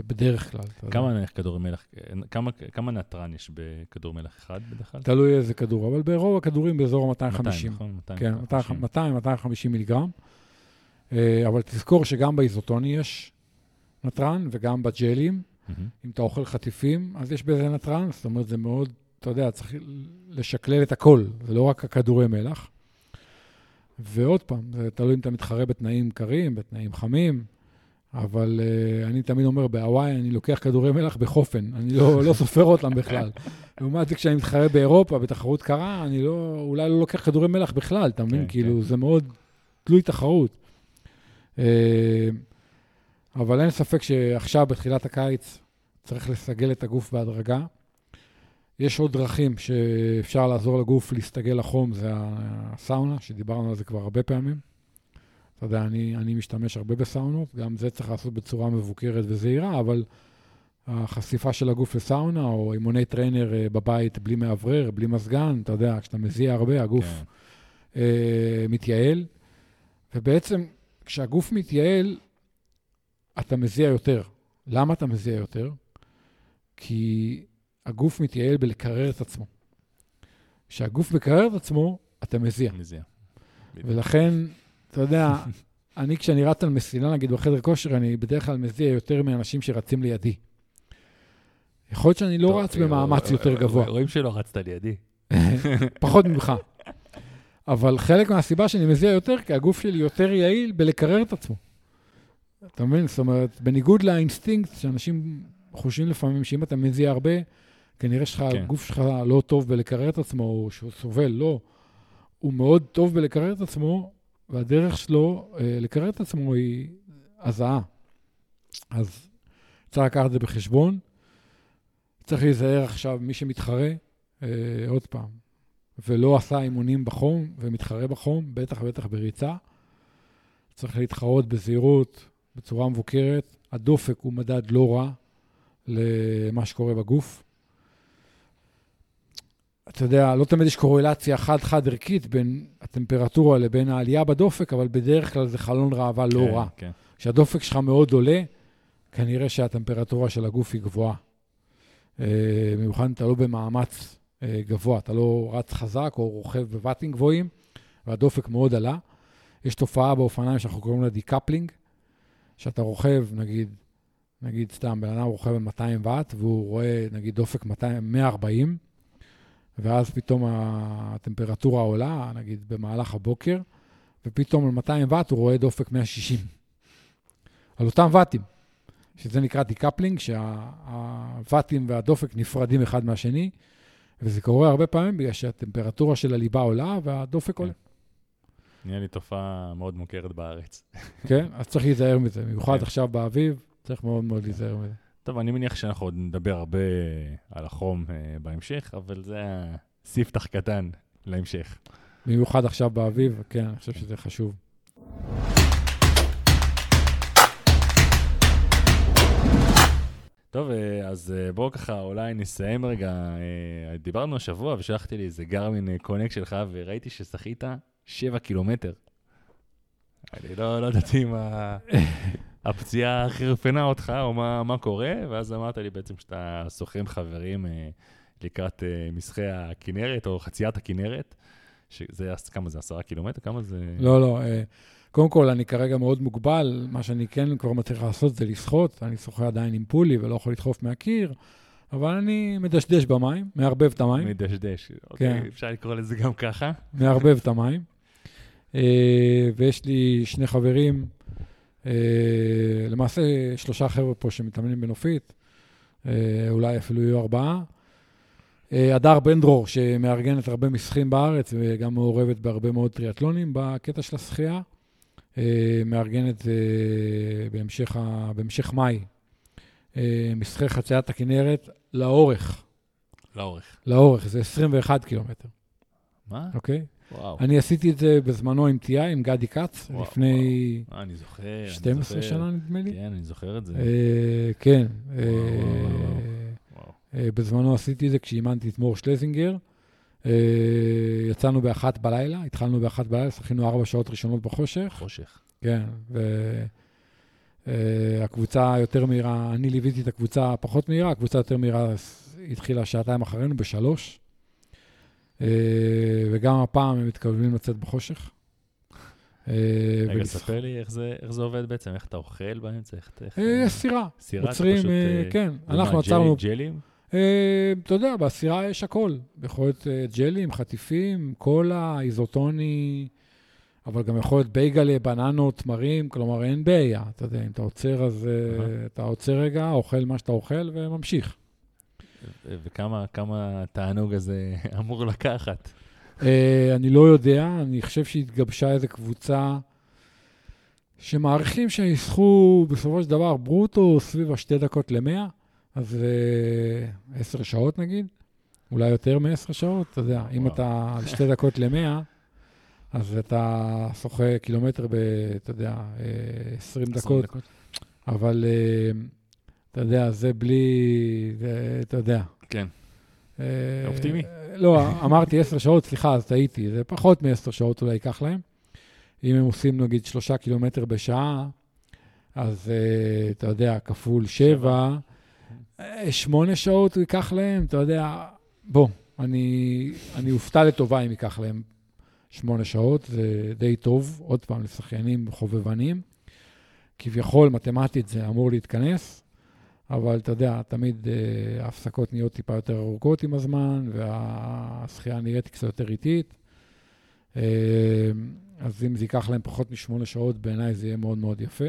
בדרך כלל. כמה נניח כדור מלח, כמה, כמה נתרן יש בכדור מלח אחד בדרך כלל? תלוי איזה כדור, אבל ברוב הכדורים באזור ה-250. 200, נכון? 250. כן, 200-250 מיליגרם. אה, אבל תזכור שגם באיזוטוני יש נתרן, וגם בג'לים. Mm-hmm. אם אתה אוכל חטיפים, אז יש בזה נתרן, זאת אומרת, זה מאוד, אתה יודע, צריך לשקלל את הכל, זה לא רק הכדורי מלח. ועוד פעם, זה תלוי אם אתה מתחרה בתנאים קרים, בתנאים חמים, אבל uh, אני תמיד אומר, בהוואי אני לוקח כדורי מלח בחופן, אני לא, לא סופר אותם בכלל. לעומת זה, כשאני מתחרה באירופה, בתחרות קרה, אני לא, אולי לא לוקח כדורי מלח בכלל, אתה מבין? כן, כאילו, כן. זה מאוד תלוי תחרות. אה, אבל אין ספק שעכשיו, בתחילת הקיץ, צריך לסגל את הגוף בהדרגה. יש עוד דרכים שאפשר לעזור לגוף להסתגל לחום, זה הסאונה, שדיברנו על זה כבר הרבה פעמים. אתה יודע, אני, אני משתמש הרבה בסאונות, גם זה צריך לעשות בצורה מבוקרת וזהירה, אבל החשיפה של הגוף לסאונה, או אימוני trainer אה, בבית בלי מאוורר, בלי מזגן, אתה יודע, כשאתה מזיע הרבה, הגוף כן. אה, מתייעל. ובעצם, כשהגוף מתייעל, אתה מזיע יותר. למה אתה מזיע יותר? כי הגוף מתייעל בלקרר את עצמו. כשהגוף מקרר את עצמו, אתה מזיע. מזיע. ולכן, אתה יודע, אני כשאני רץ על מסילה, נגיד בחדר כושר, אני בדרך כלל מזיע יותר מאנשים שרצים לידי. יכול להיות שאני לא רץ במאמץ יותר גבוה. רואים שלא רצת לידי. פחות ממך. אבל חלק מהסיבה שאני מזיע יותר, כי הגוף שלי יותר יעיל בלקרר את עצמו. אתה מבין? זאת אומרת, בניגוד לאינסטינקט, שאנשים חושבים לפעמים שאם אתה מזיע הרבה, כנראה שהגוף כן. שלך לא טוב בלקרר את עצמו, או שהוא סובל, לא. הוא מאוד טוב בלקרר את עצמו, והדרך שלו אה, לקרר את עצמו היא הזעה. אז צריך לקחת את זה בחשבון. צריך להיזהר עכשיו, מי שמתחרה, אה, עוד פעם, ולא עשה אימונים בחום ומתחרה בחום, בטח ובטח בריצה, צריך להתחרות בזהירות, בצורה מבוקרת. הדופק הוא מדד לא רע למה שקורה בגוף. אתה יודע, לא תמיד יש קורלציה חד-חד ערכית בין הטמפרטורה לבין העלייה בדופק, אבל בדרך כלל זה חלון ראווה לא כן, רע. כן. כשהדופק שלך מאוד עולה, כנראה שהטמפרטורה של הגוף היא גבוהה. אה, במיוחד אתה לא במאמץ אה, גבוה, אתה לא רץ חזק או רוכב בוואטים גבוהים, והדופק מאוד עלה. יש תופעה באופניים שאנחנו קוראים לה decoupling, שאתה רוכב, נגיד, נגיד סתם, בן אדם רוכב ב-200 ואט, והוא רואה, נגיד, דופק 200, 140, ואז פתאום הטמפרטורה עולה, נגיד, במהלך הבוקר, ופתאום על 200 ואט הוא רואה דופק 160. על אותם ואטים. שזה נקרא decoupling, שהוואטים והדופק נפרדים אחד מהשני, וזה קורה הרבה פעמים בגלל שהטמפרטורה של הליבה עולה והדופק כן. עולה. נהיה לי תופעה מאוד מוכרת בארץ. כן, אז צריך להיזהר מזה, במיוחד כן. עכשיו באביב, צריך מאוד מאוד. להיזהר מזה. טוב, אני מניח שאנחנו עוד נדבר הרבה על החום uh, בהמשך, אבל זה ספתח קטן להמשך. במיוחד עכשיו באביב, כן, אני חושב שזה חשוב. טוב, אה, אז אה, בואו ככה, אולי נסיים רגע. אה, דיברנו השבוע ושלחתי לי איזה גרמין קונק שלך, וראיתי ששחית 7 קילומטר. אני לא, לא ידעתי אם הפציעה חרפנה אותך או מה, מה קורה, ואז אמרת לי בעצם שאתה עם חברים לקראת מסחי הכנרת, או חציית הכנרת, שזה, כמה זה, עשרה קילומטר? כמה זה? לא, לא. קודם כל, אני כרגע מאוד מוגבל, מה שאני כן כבר מצליח לעשות זה לשחות, אני שוחה עדיין עם פולי ולא יכול לדחוף מהקיר, אבל אני מדשדש במים, מערבב את המים. מדשדש, אוקיי, כן. אפשר לקרוא לזה גם ככה. מערבב את המים. אה, ויש לי שני חברים, אה, למעשה שלושה חבר'ה פה שמתאמנים בנופית, אה, אולי אפילו יהיו ארבעה. הדר בן דרור, שמארגנת הרבה משחים בארץ וגם מעורבת בהרבה מאוד טריאטלונים בקטע של השחייה. אה, מארגנת אה, בהמשך, ה, בהמשך מאי אה, מסחי חציית הכנרת לאורך. לאורך. לאורך, זה 21 קילומטר. מה? אוקיי? וואו. אני עשיתי את זה בזמנו עם TI, עם גדי כץ, וואו, לפני וואו. אני זוכר, 12 אני זוכר. שנה, נדמה לי. כן, אני זוכר את זה. אה, כן. וואו, אה, וואו, וואו. אה, בזמנו עשיתי את זה כשאימנתי את מור שלזינגר. אה, יצאנו באחת בלילה, התחלנו באחת בלילה, שחינו ארבע שעות ראשונות בחושך. חושך. כן, והקבוצה אה, יותר מהירה, אני ליוויתי את הקבוצה הפחות מהירה, הקבוצה יותר מהירה התחילה שעתיים אחרינו, בשלוש. אה, וגם הפעם הם מתכוונים לצאת בחושך. רגע, ספר לי איך זה, איך זה עובד בעצם, איך אתה אוכל באמצע, איך... יש סירה. סירה, עוצרים, פשוט... כן. אנחנו עצרנו... ג'לים? אה, אתה יודע, בסירה יש הכל. יכול להיות אה, ג'לים, חטיפים, קולה, איזוטוני, אבל גם יכול להיות בייגלה, בננות, תמרים, כלומר אין בעיה. אתה יודע, אם אתה עוצר, אז אתה עוצר רגע, אוכל מה שאתה אוכל וממשיך. וכמה תענוג הזה אמור לקחת? אני לא יודע, אני חושב שהתגבשה איזו קבוצה שמעריכים שיסחו בסופו של דבר ברוטו סביב השתי דקות למאה. אז אה, עשר שעות נגיד, אולי יותר מעשר שעות, אתה יודע, אם. אתה על שתי דקות למאה, אז אתה שוחה קילומטר ב, אתה יודע, אה, 20 20 דקות, אבל אה, אתה יודע, זה בלי, זה, אתה יודע. כן. אה, אופטימי. לא, אמרתי עשר שעות, סליחה, אז טעיתי, זה פחות מעשר שעות אולי ייקח להם. אם הם עושים נגיד שלושה קילומטר בשעה, אז אה, אתה יודע, כפול שבע, אה, שמונה שעות הוא ייקח להם, אתה יודע, בוא, אני, אני אופתע לטובה אם ייקח להם שמונה שעות, זה די טוב, עוד פעם, לשחיינים חובבנים. כביכול, מתמטית זה אמור להתכנס, אבל אתה יודע, תמיד אה, ההפסקות נהיות טיפה יותר ארוכות עם הזמן, והשחייה נראית קצת יותר איטית. אה, אז אם זה ייקח להם פחות משמונה שעות, בעיניי זה יהיה מאוד מאוד יפה.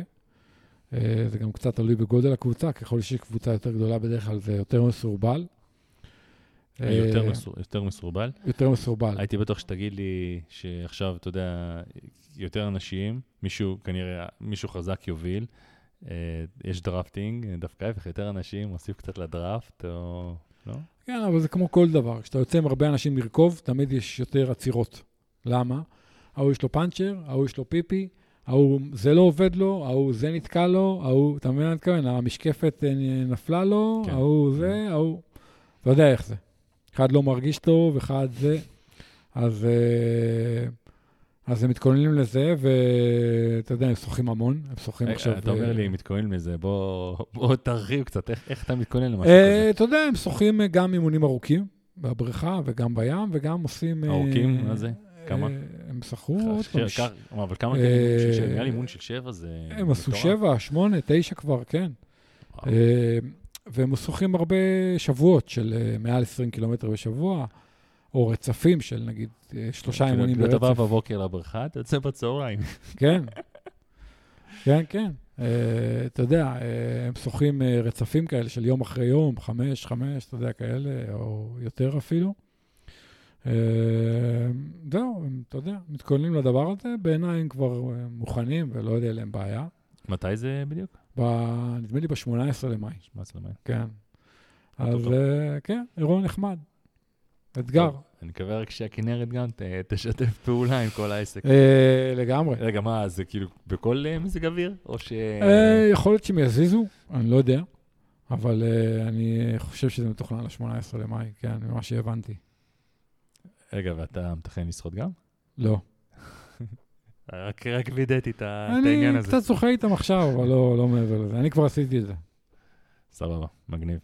אה, זה גם קצת תלוי בגודל הקבוצה, ככל שיש קבוצה יותר גדולה, בדרך כלל זה יותר מסורבל. יותר מסור- יותר מסורבל. יותר מסורבל. הייתי בטוח שתגיד לי שעכשיו, אתה יודע, יותר אנשים, מישהו, כנראה, מישהו חזק יוביל, יש drafting, דווקא ההפך, יותר אנשים, מוסיף קצת לדראפט, או... לא? כן, אבל זה כמו כל דבר. כשאתה יוצא עם הרבה אנשים לרכוב, תמיד יש יותר עצירות. למה? ההוא יש לו פאנצ'ר, ההוא יש לו פיפי, ההוא זה לא עובד לו, ההוא זה נתקע לו, ההוא, אתה מבין מה אני מתכוון? המשקפת אה, נפלה לו, כן. ההוא זה, ההוא... אתה יודע איך זה. אחד לא מרגיש טוב, אחד זה. אז, אה, אז הם מתכוננים לזה, ואתה יודע, הם שוחים המון, הם שוחים אה, עכשיו... אתה אומר אה, לי, מתכונן מזה, בוא בוא תרחיב קצת, איך אתה מתכונן למשהו אה, כזה? אתה יודע, הם שוחים גם אימונים ארוכים בבריכה וגם בים, וגם עושים... ארוכים? מה זה? כמה? הם שחו עוד פעם. אבל כמה כאלה? נראה לי אימון של שבע זה... הם עשו. שבע, שמונה, תשע כבר, כן. והם שוחים הרבה שבועות של מעל 20 קילומטר בשבוע, או רצפים של נגיד אה, שלושה כאילו, אימונים אתה בא ברצף. בבוקר לבריכה, אתה יוצא בצהריים. כן, כן, כן. אה, אתה יודע, אה, הם שוחים רצפים כאלה של יום אחרי יום, חמש, חמש, אתה יודע, כאלה, או יותר אפילו. זהו, אתה יודע, מתכוננים לדבר הזה, בעיניי הם כבר מוכנים ולא יודע להם בעיה. מתי זה בדיוק? נדמה לי ב-18 למאי, מה זה אומר? כן. אז כן, אירוע נחמד. אתגר. אני מקווה רק שהכנרת גם תשתף פעולה עם כל העסק. אה, לגמרי. רגע, מה, זה כאילו בכל אה, מזג אוויר? או ש... אה, יכול להיות שהם יזיזו, אני לא יודע, אבל אני חושב שזה מתוכנן ל-18 למאי, כן, ממה שהבנתי. רגע, ואתה מתכנן לשחות גם? לא. רק רק וידאתי את העניין אני הזה. קצת שוחה איתם עכשיו, אבל לא לא מעבר לזה. אני כבר עשיתי את זה. סבבה, מגניב.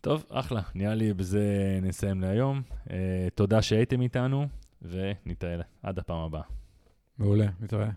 טוב, אחלה, נראה לי בזה נסיים להיום. אה, תודה שהייתם איתנו, ונתראה עד הפעם הבאה. מעולה, נתראה.